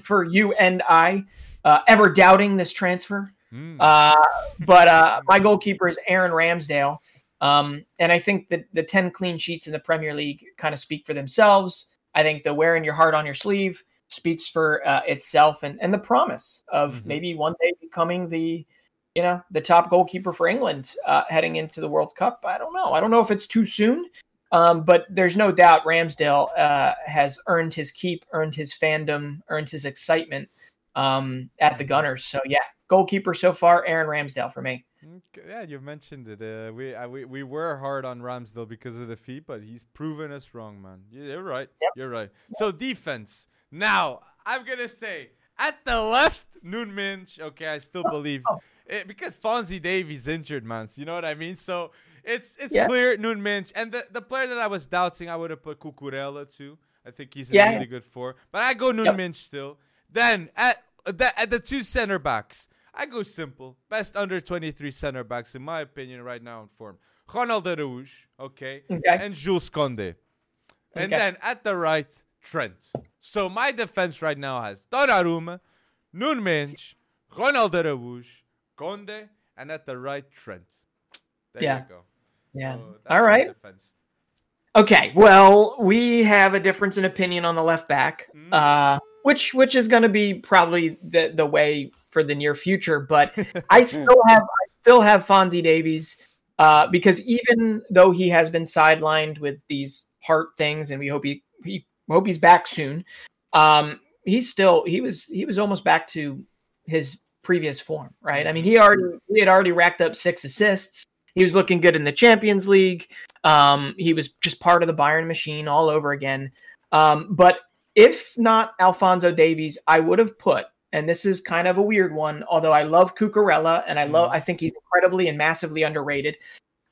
for you and I uh, ever doubting this transfer. Mm. Uh, but uh, my goalkeeper is Aaron Ramsdale. Um, and I think that the 10 clean sheets in the Premier League kind of speak for themselves. I think the wearing your heart on your sleeve speaks for uh, itself and, and the promise of mm-hmm. maybe one day becoming the, you know, the top goalkeeper for England uh, heading into the World Cup. I don't know. I don't know if it's too soon, um, but there's no doubt Ramsdale uh, has earned his keep, earned his fandom, earned his excitement um, at the Gunners. So yeah, goalkeeper so far, Aaron Ramsdale for me. Yeah, you've mentioned it. Uh, we, uh, we we were hard on Ramsdale because of the feet, but he's proven us wrong, man. You're right. Yep. You're right. Yep. So defense. Now I'm gonna say at the left, Mendes. Okay, I still believe it, because Fonzie Davies injured, man. So you know what I mean. So it's it's Yeah. clear Nuno Mendes and the, the player that I was doubting, I would have put Cucurella too. I think he's a Yeah. really good four, but I go Nuno Yep. Mendes still. Then at the, at the two center backs, I go simple. Best under 23 center backs in my opinion right now in form. Ronald Araújo, okay, Okay. and Jules Koundé. And Okay. then at the right, Trent. So my defense right now has Donnarumma, Nuno Mendes, Ronald Araújo, Koundé, and at the right, Trent. There Yeah. you go. Yeah. So All defense. Okay. Well, we have a difference in opinion on the left back, Mm. uh, which which is going to be probably the the way for the near future. But I still have I still have Fonzie Davies uh, because even though he has been sidelined with these heart things, and we hope he, he hope he's back soon, um, he's still he was he was almost back to his previous form, right? I mean, he already he had already racked up six assists. He was looking good in the Champions League. Um, he was just part of the Bayern machine all over again. Um, but if not Alfonso Davies, I would have put, and this is kind of a weird one, although I love Cucurella and I love, I think he's incredibly and massively underrated.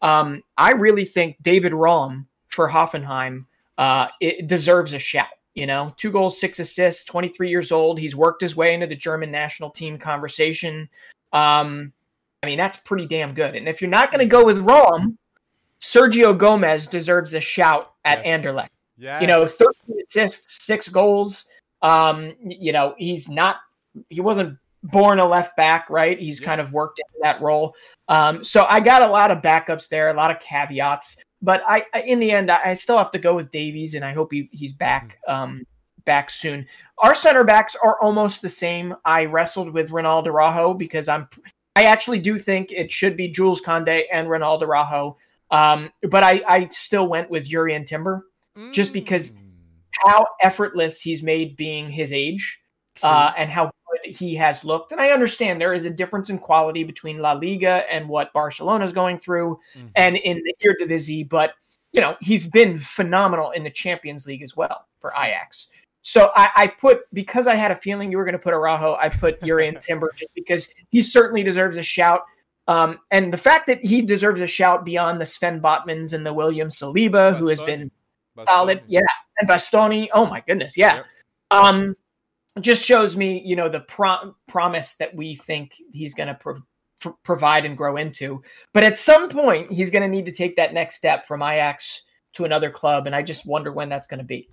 Um, I really think David Raum for Hoffenheim uh, it deserves a shout. You know, two goals, six assists, 23 years old. He's worked his way into the German national team conversation. Um, I mean, that's pretty damn good. And if you're not going to go with Raum, Sergio Gomez deserves a shout at Yes. Anderlecht. Yes. You know, 13 assists, six goals. Um, you know, he's not, he wasn't born a left back, right? He's kind of worked into that role. Um, so I got a lot of backups there, a lot of caveats. But I, I in the end, I, I still have to go with Davies, and I hope he, he's back, um, back soon. Our center backs are almost the same. I wrestled with Ronaldo Rajo because I'm, I actually do think it should be Jules Koundé and Ronaldo Rajo. Um, but I, I still went with Jurrien Timber just because- Mm. how effortless he's made being his age uh, and how good he has looked. And I understand there is a difference in quality between La Liga and what Barcelona is going through Mhm. and in the Eredivisie, but you know he's been phenomenal in the Champions League as well for Ajax. So I, I put because I had a feeling you were going to put Araujo, I put Jurrien Timber just because he certainly deserves a shout. Um, and the fact that he deserves a shout beyond the Sven Botmans and the William Saliba, who has Bastoni. been Bastoni. solid. Yeah, and Bastoni. Oh my goodness, yeah. Yep. Um, just shows me, you know, the pro- promise that we think he's going to pro- pro- provide and grow into. But at some point, he's going to need to take that next step from Ajax to another club, and I just wonder when that's going to be.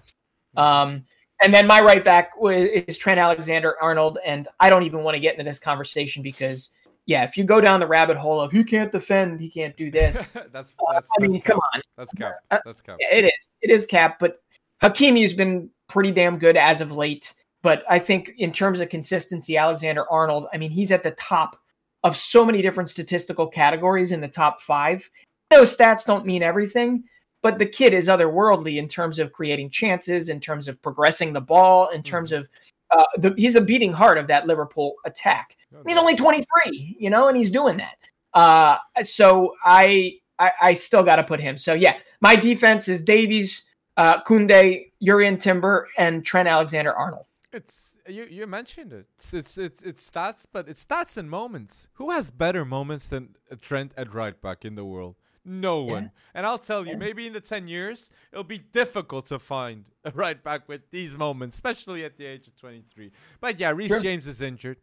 Um, and then my right back is Trent Alexander Arnold, and I don't even want to get into this conversation because, yeah, if you go down the rabbit hole of he can't defend, he can't do this. that's uh, that's, I mean, that's come cap. on. That's cap. Uh, That's cap. Yeah, it is. It is cap, but Hakimi's been pretty damn good as of late. But I think in terms of consistency, Alexander Arnold, I mean, he's at the top of so many different statistical categories in the top five. Those stats don't mean everything, but the kid is otherworldly in terms of creating chances, in terms of progressing the ball, in terms of uh, the, he's a beating heart of that Liverpool attack. He's only 23, you know, and he's doing that. Uh, so I, I, I still got to put him. So yeah, my defense is Davies, uh, Koundé, Jurrien Timber, and Trent Alexander Arnold. It's you. You mentioned it. It's, it's it's it's stats, but it's stats and moments. Who has better moments than uh, Trent at right back in the world? No Yeah. one. And I'll tell you, maybe in the ten years, it'll be difficult to find a right back with these moments, especially at the age of twenty three. But yeah, Reece Sure. James is injured.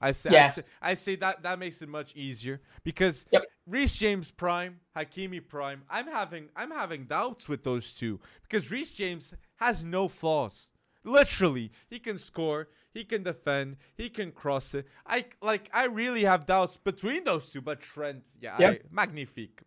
I say, Yes. I say, I say that that makes it much easier because Yep. Reece James prime, Hakimi prime. I'm having I'm having doubts with those two because Reece James has no flaws. Literally, he can score, he can defend, he can cross it. I like I really have doubts between those two, but Trent, yeah, Yep. I, magnifique,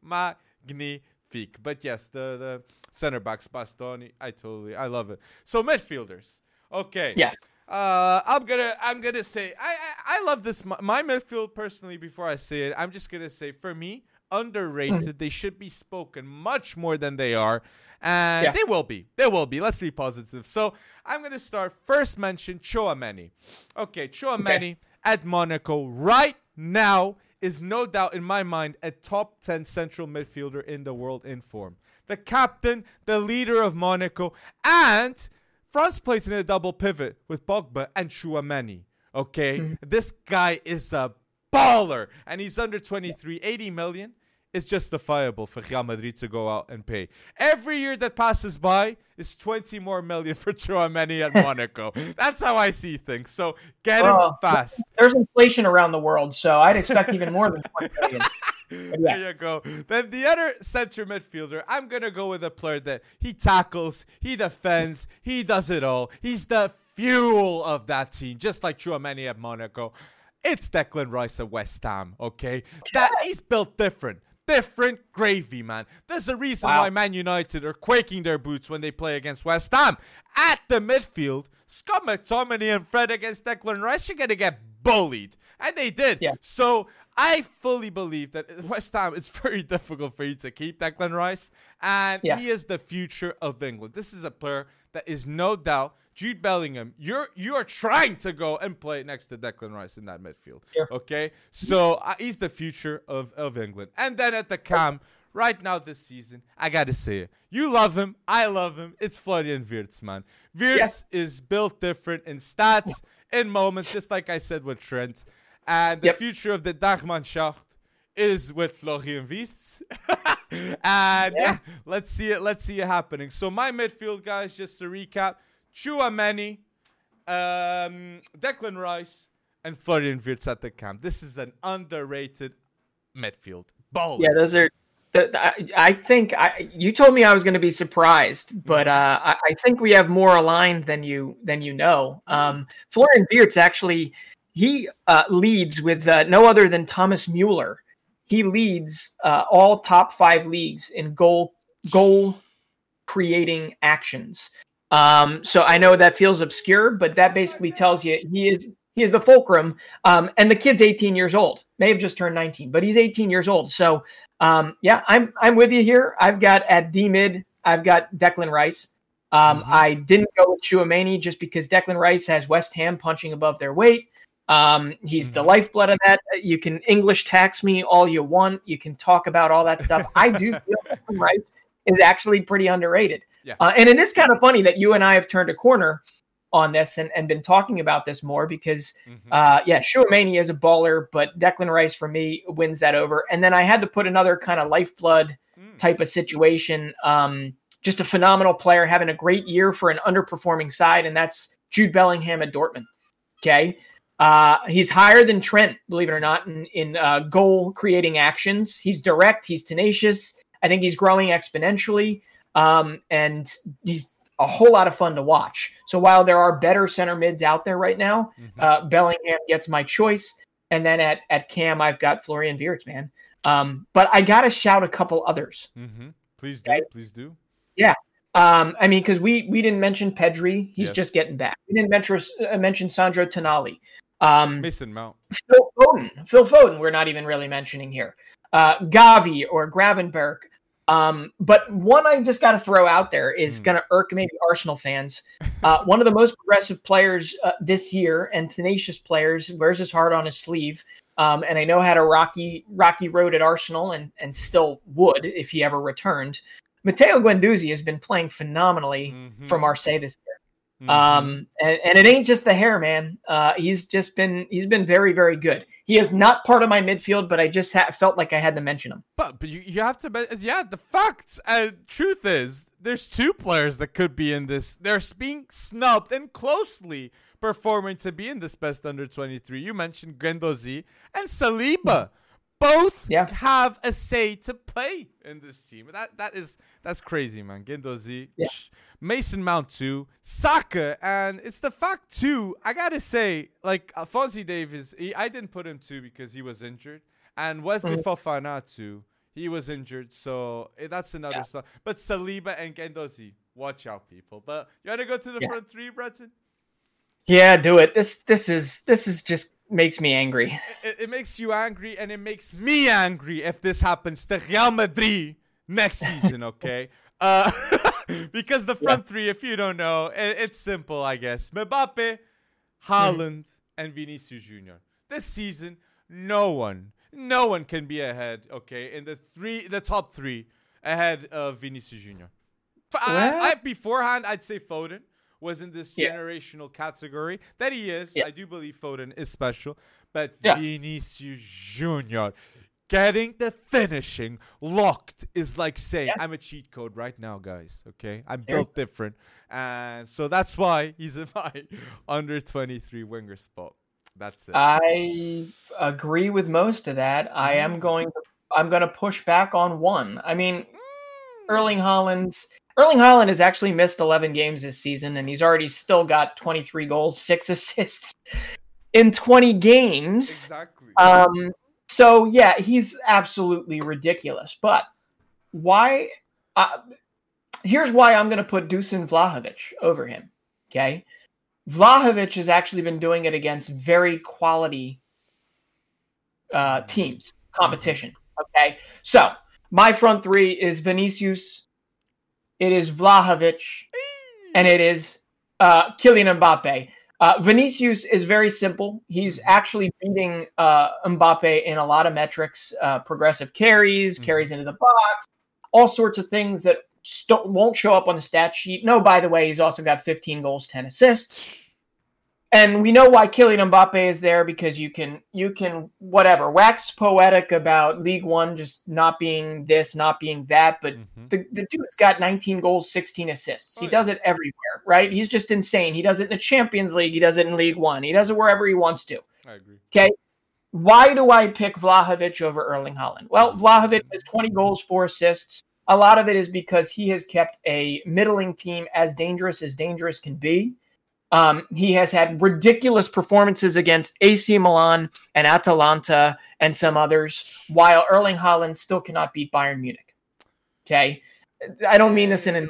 magnifique. But yes, the the center backs Bastoni, I totally I love it. So midfielders, okay, Yes. uh, I'm gonna I'm gonna say I I, I love this my, my midfield personally. Before I say it, I'm just gonna say for me underrated. they should be spoken much more than they are, and Yeah. they will be. They will be. Let's be positive. So I'm gonna start first mention Tchouameni. Okay, Tchouameni at Monaco right now is no doubt in my mind a top 10 central midfielder in the world in form. The captain, the leader of Monaco, and France plays in a double pivot with Pogba and Tchouameni. Okay, hmm. this guy is a baller, and he's under 23, 80 million it's justifiable for Real Madrid to go out and pay. Every year that passes by is 20 more million for Tchouameni at Monaco. That's how I see things. So get well, him fast. There's inflation around the world, so I'd expect even more than 20 million. Yeah. There you go. Then the other center midfielder, I'm gonna go with a player that he tackles, he defends, he does it all. He's the fuel of that team, just like Tchouameni at Monaco. It's Declan Rice at West Ham, okay? That he's built different. Different gravy, man. There's a reason wow. why Man United are quaking their boots when they play against West Ham. At the midfield, Scott McTominay and Fred against Declan Rice, you're gonna get bullied. And they did. Yeah. So I fully believe that West Ham, it's very difficult for you to keep Declan Rice. And yeah. he is the future of England. This is a player that is no doubt Jude Bellingham. You're you are trying to go and play next to Declan Rice in that midfield. Sure. Okay, so uh, he's the future of of England. And then at the cam, right now this season, I gotta say it. You love him, I love him. It's Florian Wirtz, man. Wirtz yes. is built different in stats, in moments, just like I said with Trent. And the yep. future of the Dachmannschaft is with Florian Wirtz. and yeah. yeah, let's see it. Let's see it happening. So my midfield guys, just to recap: Tchouameni, um, Declan Rice, and Florian Wirtz at the camp. This is an underrated midfield. Bold. Yeah, those are. I think I, you told me I was going to be surprised, but uh, I, I, think we have more aligned than you than you know. Um, Florian Wirtz actually he uh, leads with uh, no other than Thomas Mueller. He leads uh, all top five leagues in goal goal creating actions. Um, so I know that feels obscure, but that basically tells you he is he is the fulcrum. Um, and the kid's 18 years old, may have just turned 19, but he's 18 years old. So um, yeah, I'm I'm with you here. I've got at D mid, I've got Declan Rice. Um, mm-hmm. I didn't go with Tchouameni just because Declan Rice has West Ham punching above their weight. Um, he's mm-hmm. the lifeblood of that. You can English tax me all you want. You can talk about all that stuff. I do feel Declan Rice is actually pretty underrated. Yeah. Uh, and it is kind of funny that you and I have turned a corner on this and, and been talking about this more because, mm-hmm. uh, yeah, Tchouameni is a baller, but Declan Rice for me wins that over. And then I had to put another kind of lifeblood mm. type of situation. Um, just a phenomenal player having a great year for an underperforming side, and that's Jude Bellingham at Dortmund. Okay. Uh, he's higher than Trent, believe it or not, in, in uh, goal creating actions. He's direct, he's tenacious. I think he's growing exponentially. Um, and he's a whole lot of fun to watch. So while there are better center mids out there right now, mm-hmm. uh, Bellingham gets my choice, and then at at Cam I've got Florian Wirtz, man. Um, but I gotta shout a couple others. Mm-hmm. Please do, okay? please do. Yeah, um, I mean, because we we didn't mention Pedri, he's yes. just getting back. We didn't mention uh, mention Sandro Tonali. Um, Mason Mount, Phil Foden, Phil Foden. We're not even really mentioning here. Uh, Gavi or Gravenberch. Um, but one I just got to throw out there is mm. going to irk maybe Arsenal fans. Uh, one of the most progressive players uh, this year and tenacious players wears his heart on his sleeve. Um, and I know had a rocky rocky road at Arsenal and and still would if he ever returned. Matteo Guendouzi has been playing phenomenally mm-hmm. for Marseille this year. Mm-hmm. Um, and, and it ain't just the hair, man. Uh, he's just been he's been very very good. He is not part of my midfield, but I just ha- felt like I had to mention him. But but you, you have to yeah the facts and truth is there's two players that could be in this. They're being snubbed and closely performing to be in this best under 23. You mentioned Guendouzi and Saliba. Both yeah. have a say to play in this team. That that is that's crazy, man. Guendouzi. Yeah. Mason Mount too, Saka, and it's the fact too. I gotta say, like Alphonso Davies, he, I didn't put him too because he was injured, and Wesley mm-hmm. Fofana too, he was injured, so eh, that's another yeah. stuff. But Saliba and Guendouzi, watch out, people. But you want to go to the yeah. front three, Breton? Yeah, do it. This this is this is just makes me angry. It, it, makes you angry, and it makes me angry if this happens to Real Madrid next season. Okay. uh, because the front yeah. three, if you don't know, it, it's simple, I guess. Mbappe, Haaland, mm. and Vinicius Junior. This season, no one, no one can be ahead. Okay, in the three, the top three, ahead of Vinicius Junior. I, I, beforehand, I'd say Foden was in this yeah. generational category. That he is. Yeah. I do believe Foden is special, but Vinicius Junior getting the finishing locked is like saying yeah. I'm a cheat code right now, guys. Okay, I'm built different, and so that's why he's in my under 23 winger spot. That's it. I agree with most of that. I am mm. going to I'm going to push back on one. I mean, mm. Erling Haaland's Erling Haaland has actually missed 11 games this season, and he's already still got 23 goals, six assists in 20 games. Exactly. Um, so yeah, he's absolutely ridiculous. But why? Uh, here's why I'm going to put Dusan Vlahovic over him. Okay, Vlahovic has actually been doing it against very quality uh, teams, competition. Okay, so my front three is Vinicius, it is Vlahovic, and it is uh, Kylian Mbappe. Uh, Vinicius is very simple. He's mm-hmm. actually beating uh, Mbappe in a lot of metrics, uh, progressive carries, mm-hmm. carries into the box, all sorts of things that st- won't show up on the stat sheet. No, by the way, he's also got 15 goals, 10 assists and we know why Kylian Mbappe is there because you can you can whatever wax poetic about League One just not being this, not being that, but mm-hmm. the, the dude's got 19 goals, 16 assists. Oh, he yeah. does it everywhere, right? He's just insane. He does it in the Champions League. He does it in League One. He does it wherever he wants to. I agree. Okay. Why do I pick Vlahovic over Erling Haaland? Well, Vlahovic has 20 goals, four assists. A lot of it is because he has kept a middling team as dangerous as dangerous can be. Um, he has had ridiculous performances against AC Milan and Atalanta and some others, while Erling Haaland still cannot beat Bayern Munich. Okay, I don't mean this in a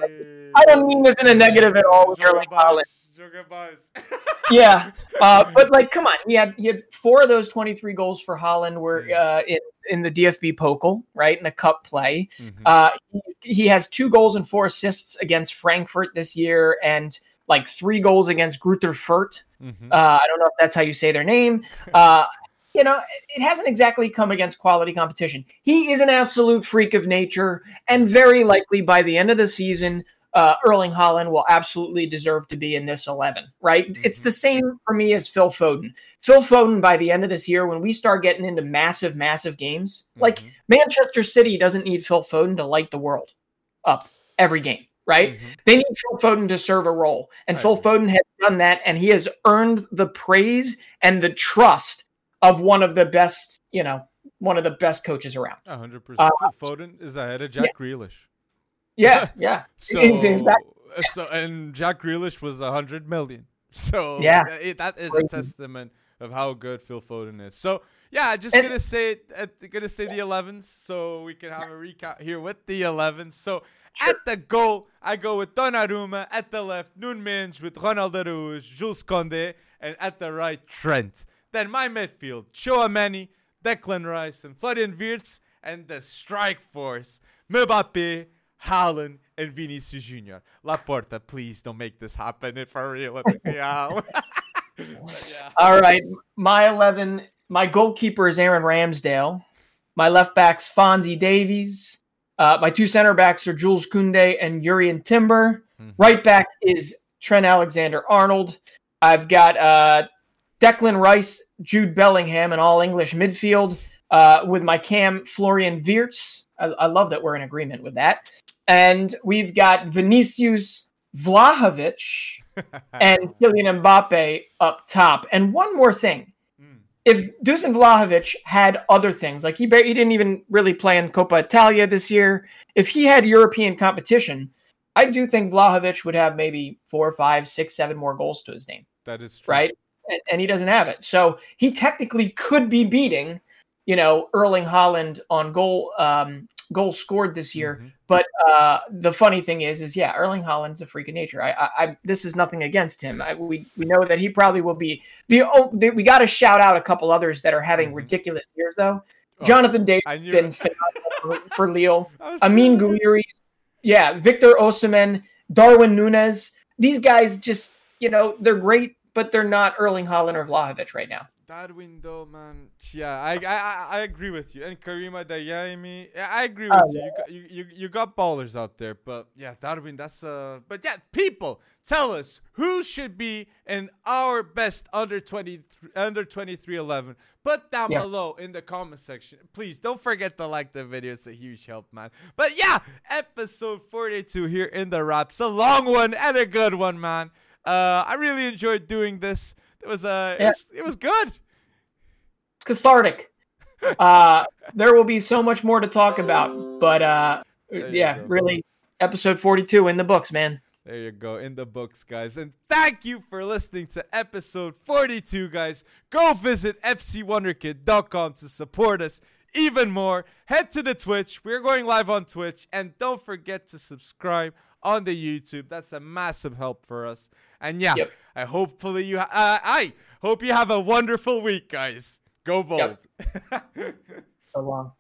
I don't mean this in a negative at all with Erling Haaland. yeah, uh, but like, come on, he had he had four of those twenty three goals for Haaland were uh, in in the DFB Pokal, right in a cup play. Mm-hmm. Uh, he, he has two goals and four assists against Frankfurt this year, and like three goals against Greuther Fürth. Mm-hmm. Uh, I don't know if that's how you say their name. Uh, you know, it hasn't exactly come against quality competition. He is an absolute freak of nature, and very likely by the end of the season, uh, Erling Haaland will absolutely deserve to be in this 11, right? Mm-hmm. It's the same for me as Phil Foden. Phil Foden, by the end of this year, when we start getting into massive, massive games, mm-hmm. like Manchester City doesn't need Phil Foden to light the world up every game right? Mm-hmm. They need Phil Foden to serve a role. And right. Phil Foden has done that, and he has earned the praise and the trust of one of the best, you know, one of the best coaches around. 100%. Uh, Foden is ahead of Jack yeah. Grealish. Yeah, yeah. so, exactly. so, and Jack Grealish was 100 million. So, yeah, it, that is Crazy. a testament of how good Phil Foden is. So, yeah, just and, gonna say uh, gonna say the 11s so we can have a recap here with the 11s. So at the goal, I go with Donnarumma. At the left, Núñez with Ronald Araújo, Jules Koundé, and at the right, Trent. Then my midfield, Tchouameni, Declan Rice, and Florian Wirtz, and the strike force, Mbappe, Haaland, and Vinicius Junior. Laporta, please don't make this happen if for real. yeah. All right, my eleven. My goalkeeper is Aaron Ramsdale. My left back's Fonzie Davies. Uh, my two center backs are Jules Koundé and Jurrien Timber. Mm-hmm. Right back is Trent Alexander Arnold. I've got uh, Declan Rice, Jude Bellingham, an all English midfield uh, with my cam Florian Wirtz. I, I, love that we're in agreement with that. And we've got Vinicius Vlahovic and Kylian Mbappe up top. And one more thing if Dusan Vlahovic had other things, like he, he didn't even really play in Coppa Italia this year, if he had European competition, I do think Vlahovic would have maybe four, five, six, seven more goals to his name. That is true. Right. And, and he doesn't have it. So he technically could be beating, you know, Erling Haaland on goal um, goals scored this year. Mm-hmm. But uh, the funny thing is, is yeah, Erling Haaland's a freak of nature. I, I, I this is nothing against him. I, we we know that he probably will be the. Oh, the we got to shout out a couple others that are having mm-hmm. ridiculous years though. Oh, Jonathan David been phenomenal for, for Lille. Amine Gouiri, yeah, Victor Osimhen, Darwin Núñez. These guys just you know they're great, but they're not Erling Haaland or Vlahovic right now. That window, man. Yeah, I I I agree with you. And Karim Adeyemi, I agree with oh, you. Yeah. You, got, you you you got ballers out there, but yeah, Darwin, that's uh. But yeah, people, tell us who should be in our best under twenty under twenty three eleven. Put down yeah. below in the comment section. Please don't forget to like the video. It's a huge help, man. But yeah, episode forty two here in the wraps. A long one and a good one, man. Uh, I really enjoyed doing this. It was uh, yeah. it, was, it was good. It's cathartic. uh, there will be so much more to talk about, but uh, yeah, go. really, episode forty-two in the books, man. There you go, in the books, guys. And thank you for listening to episode 42, guys. Go visit fcwonderkid.com to support us even more. Head to the Twitch. We're going live on Twitch. And don't forget to subscribe on the YouTube. That's a massive help for us. And yeah, yep. I hopefully you ha- uh, I hope you have a wonderful week, guys. Go bold. Yep. so long.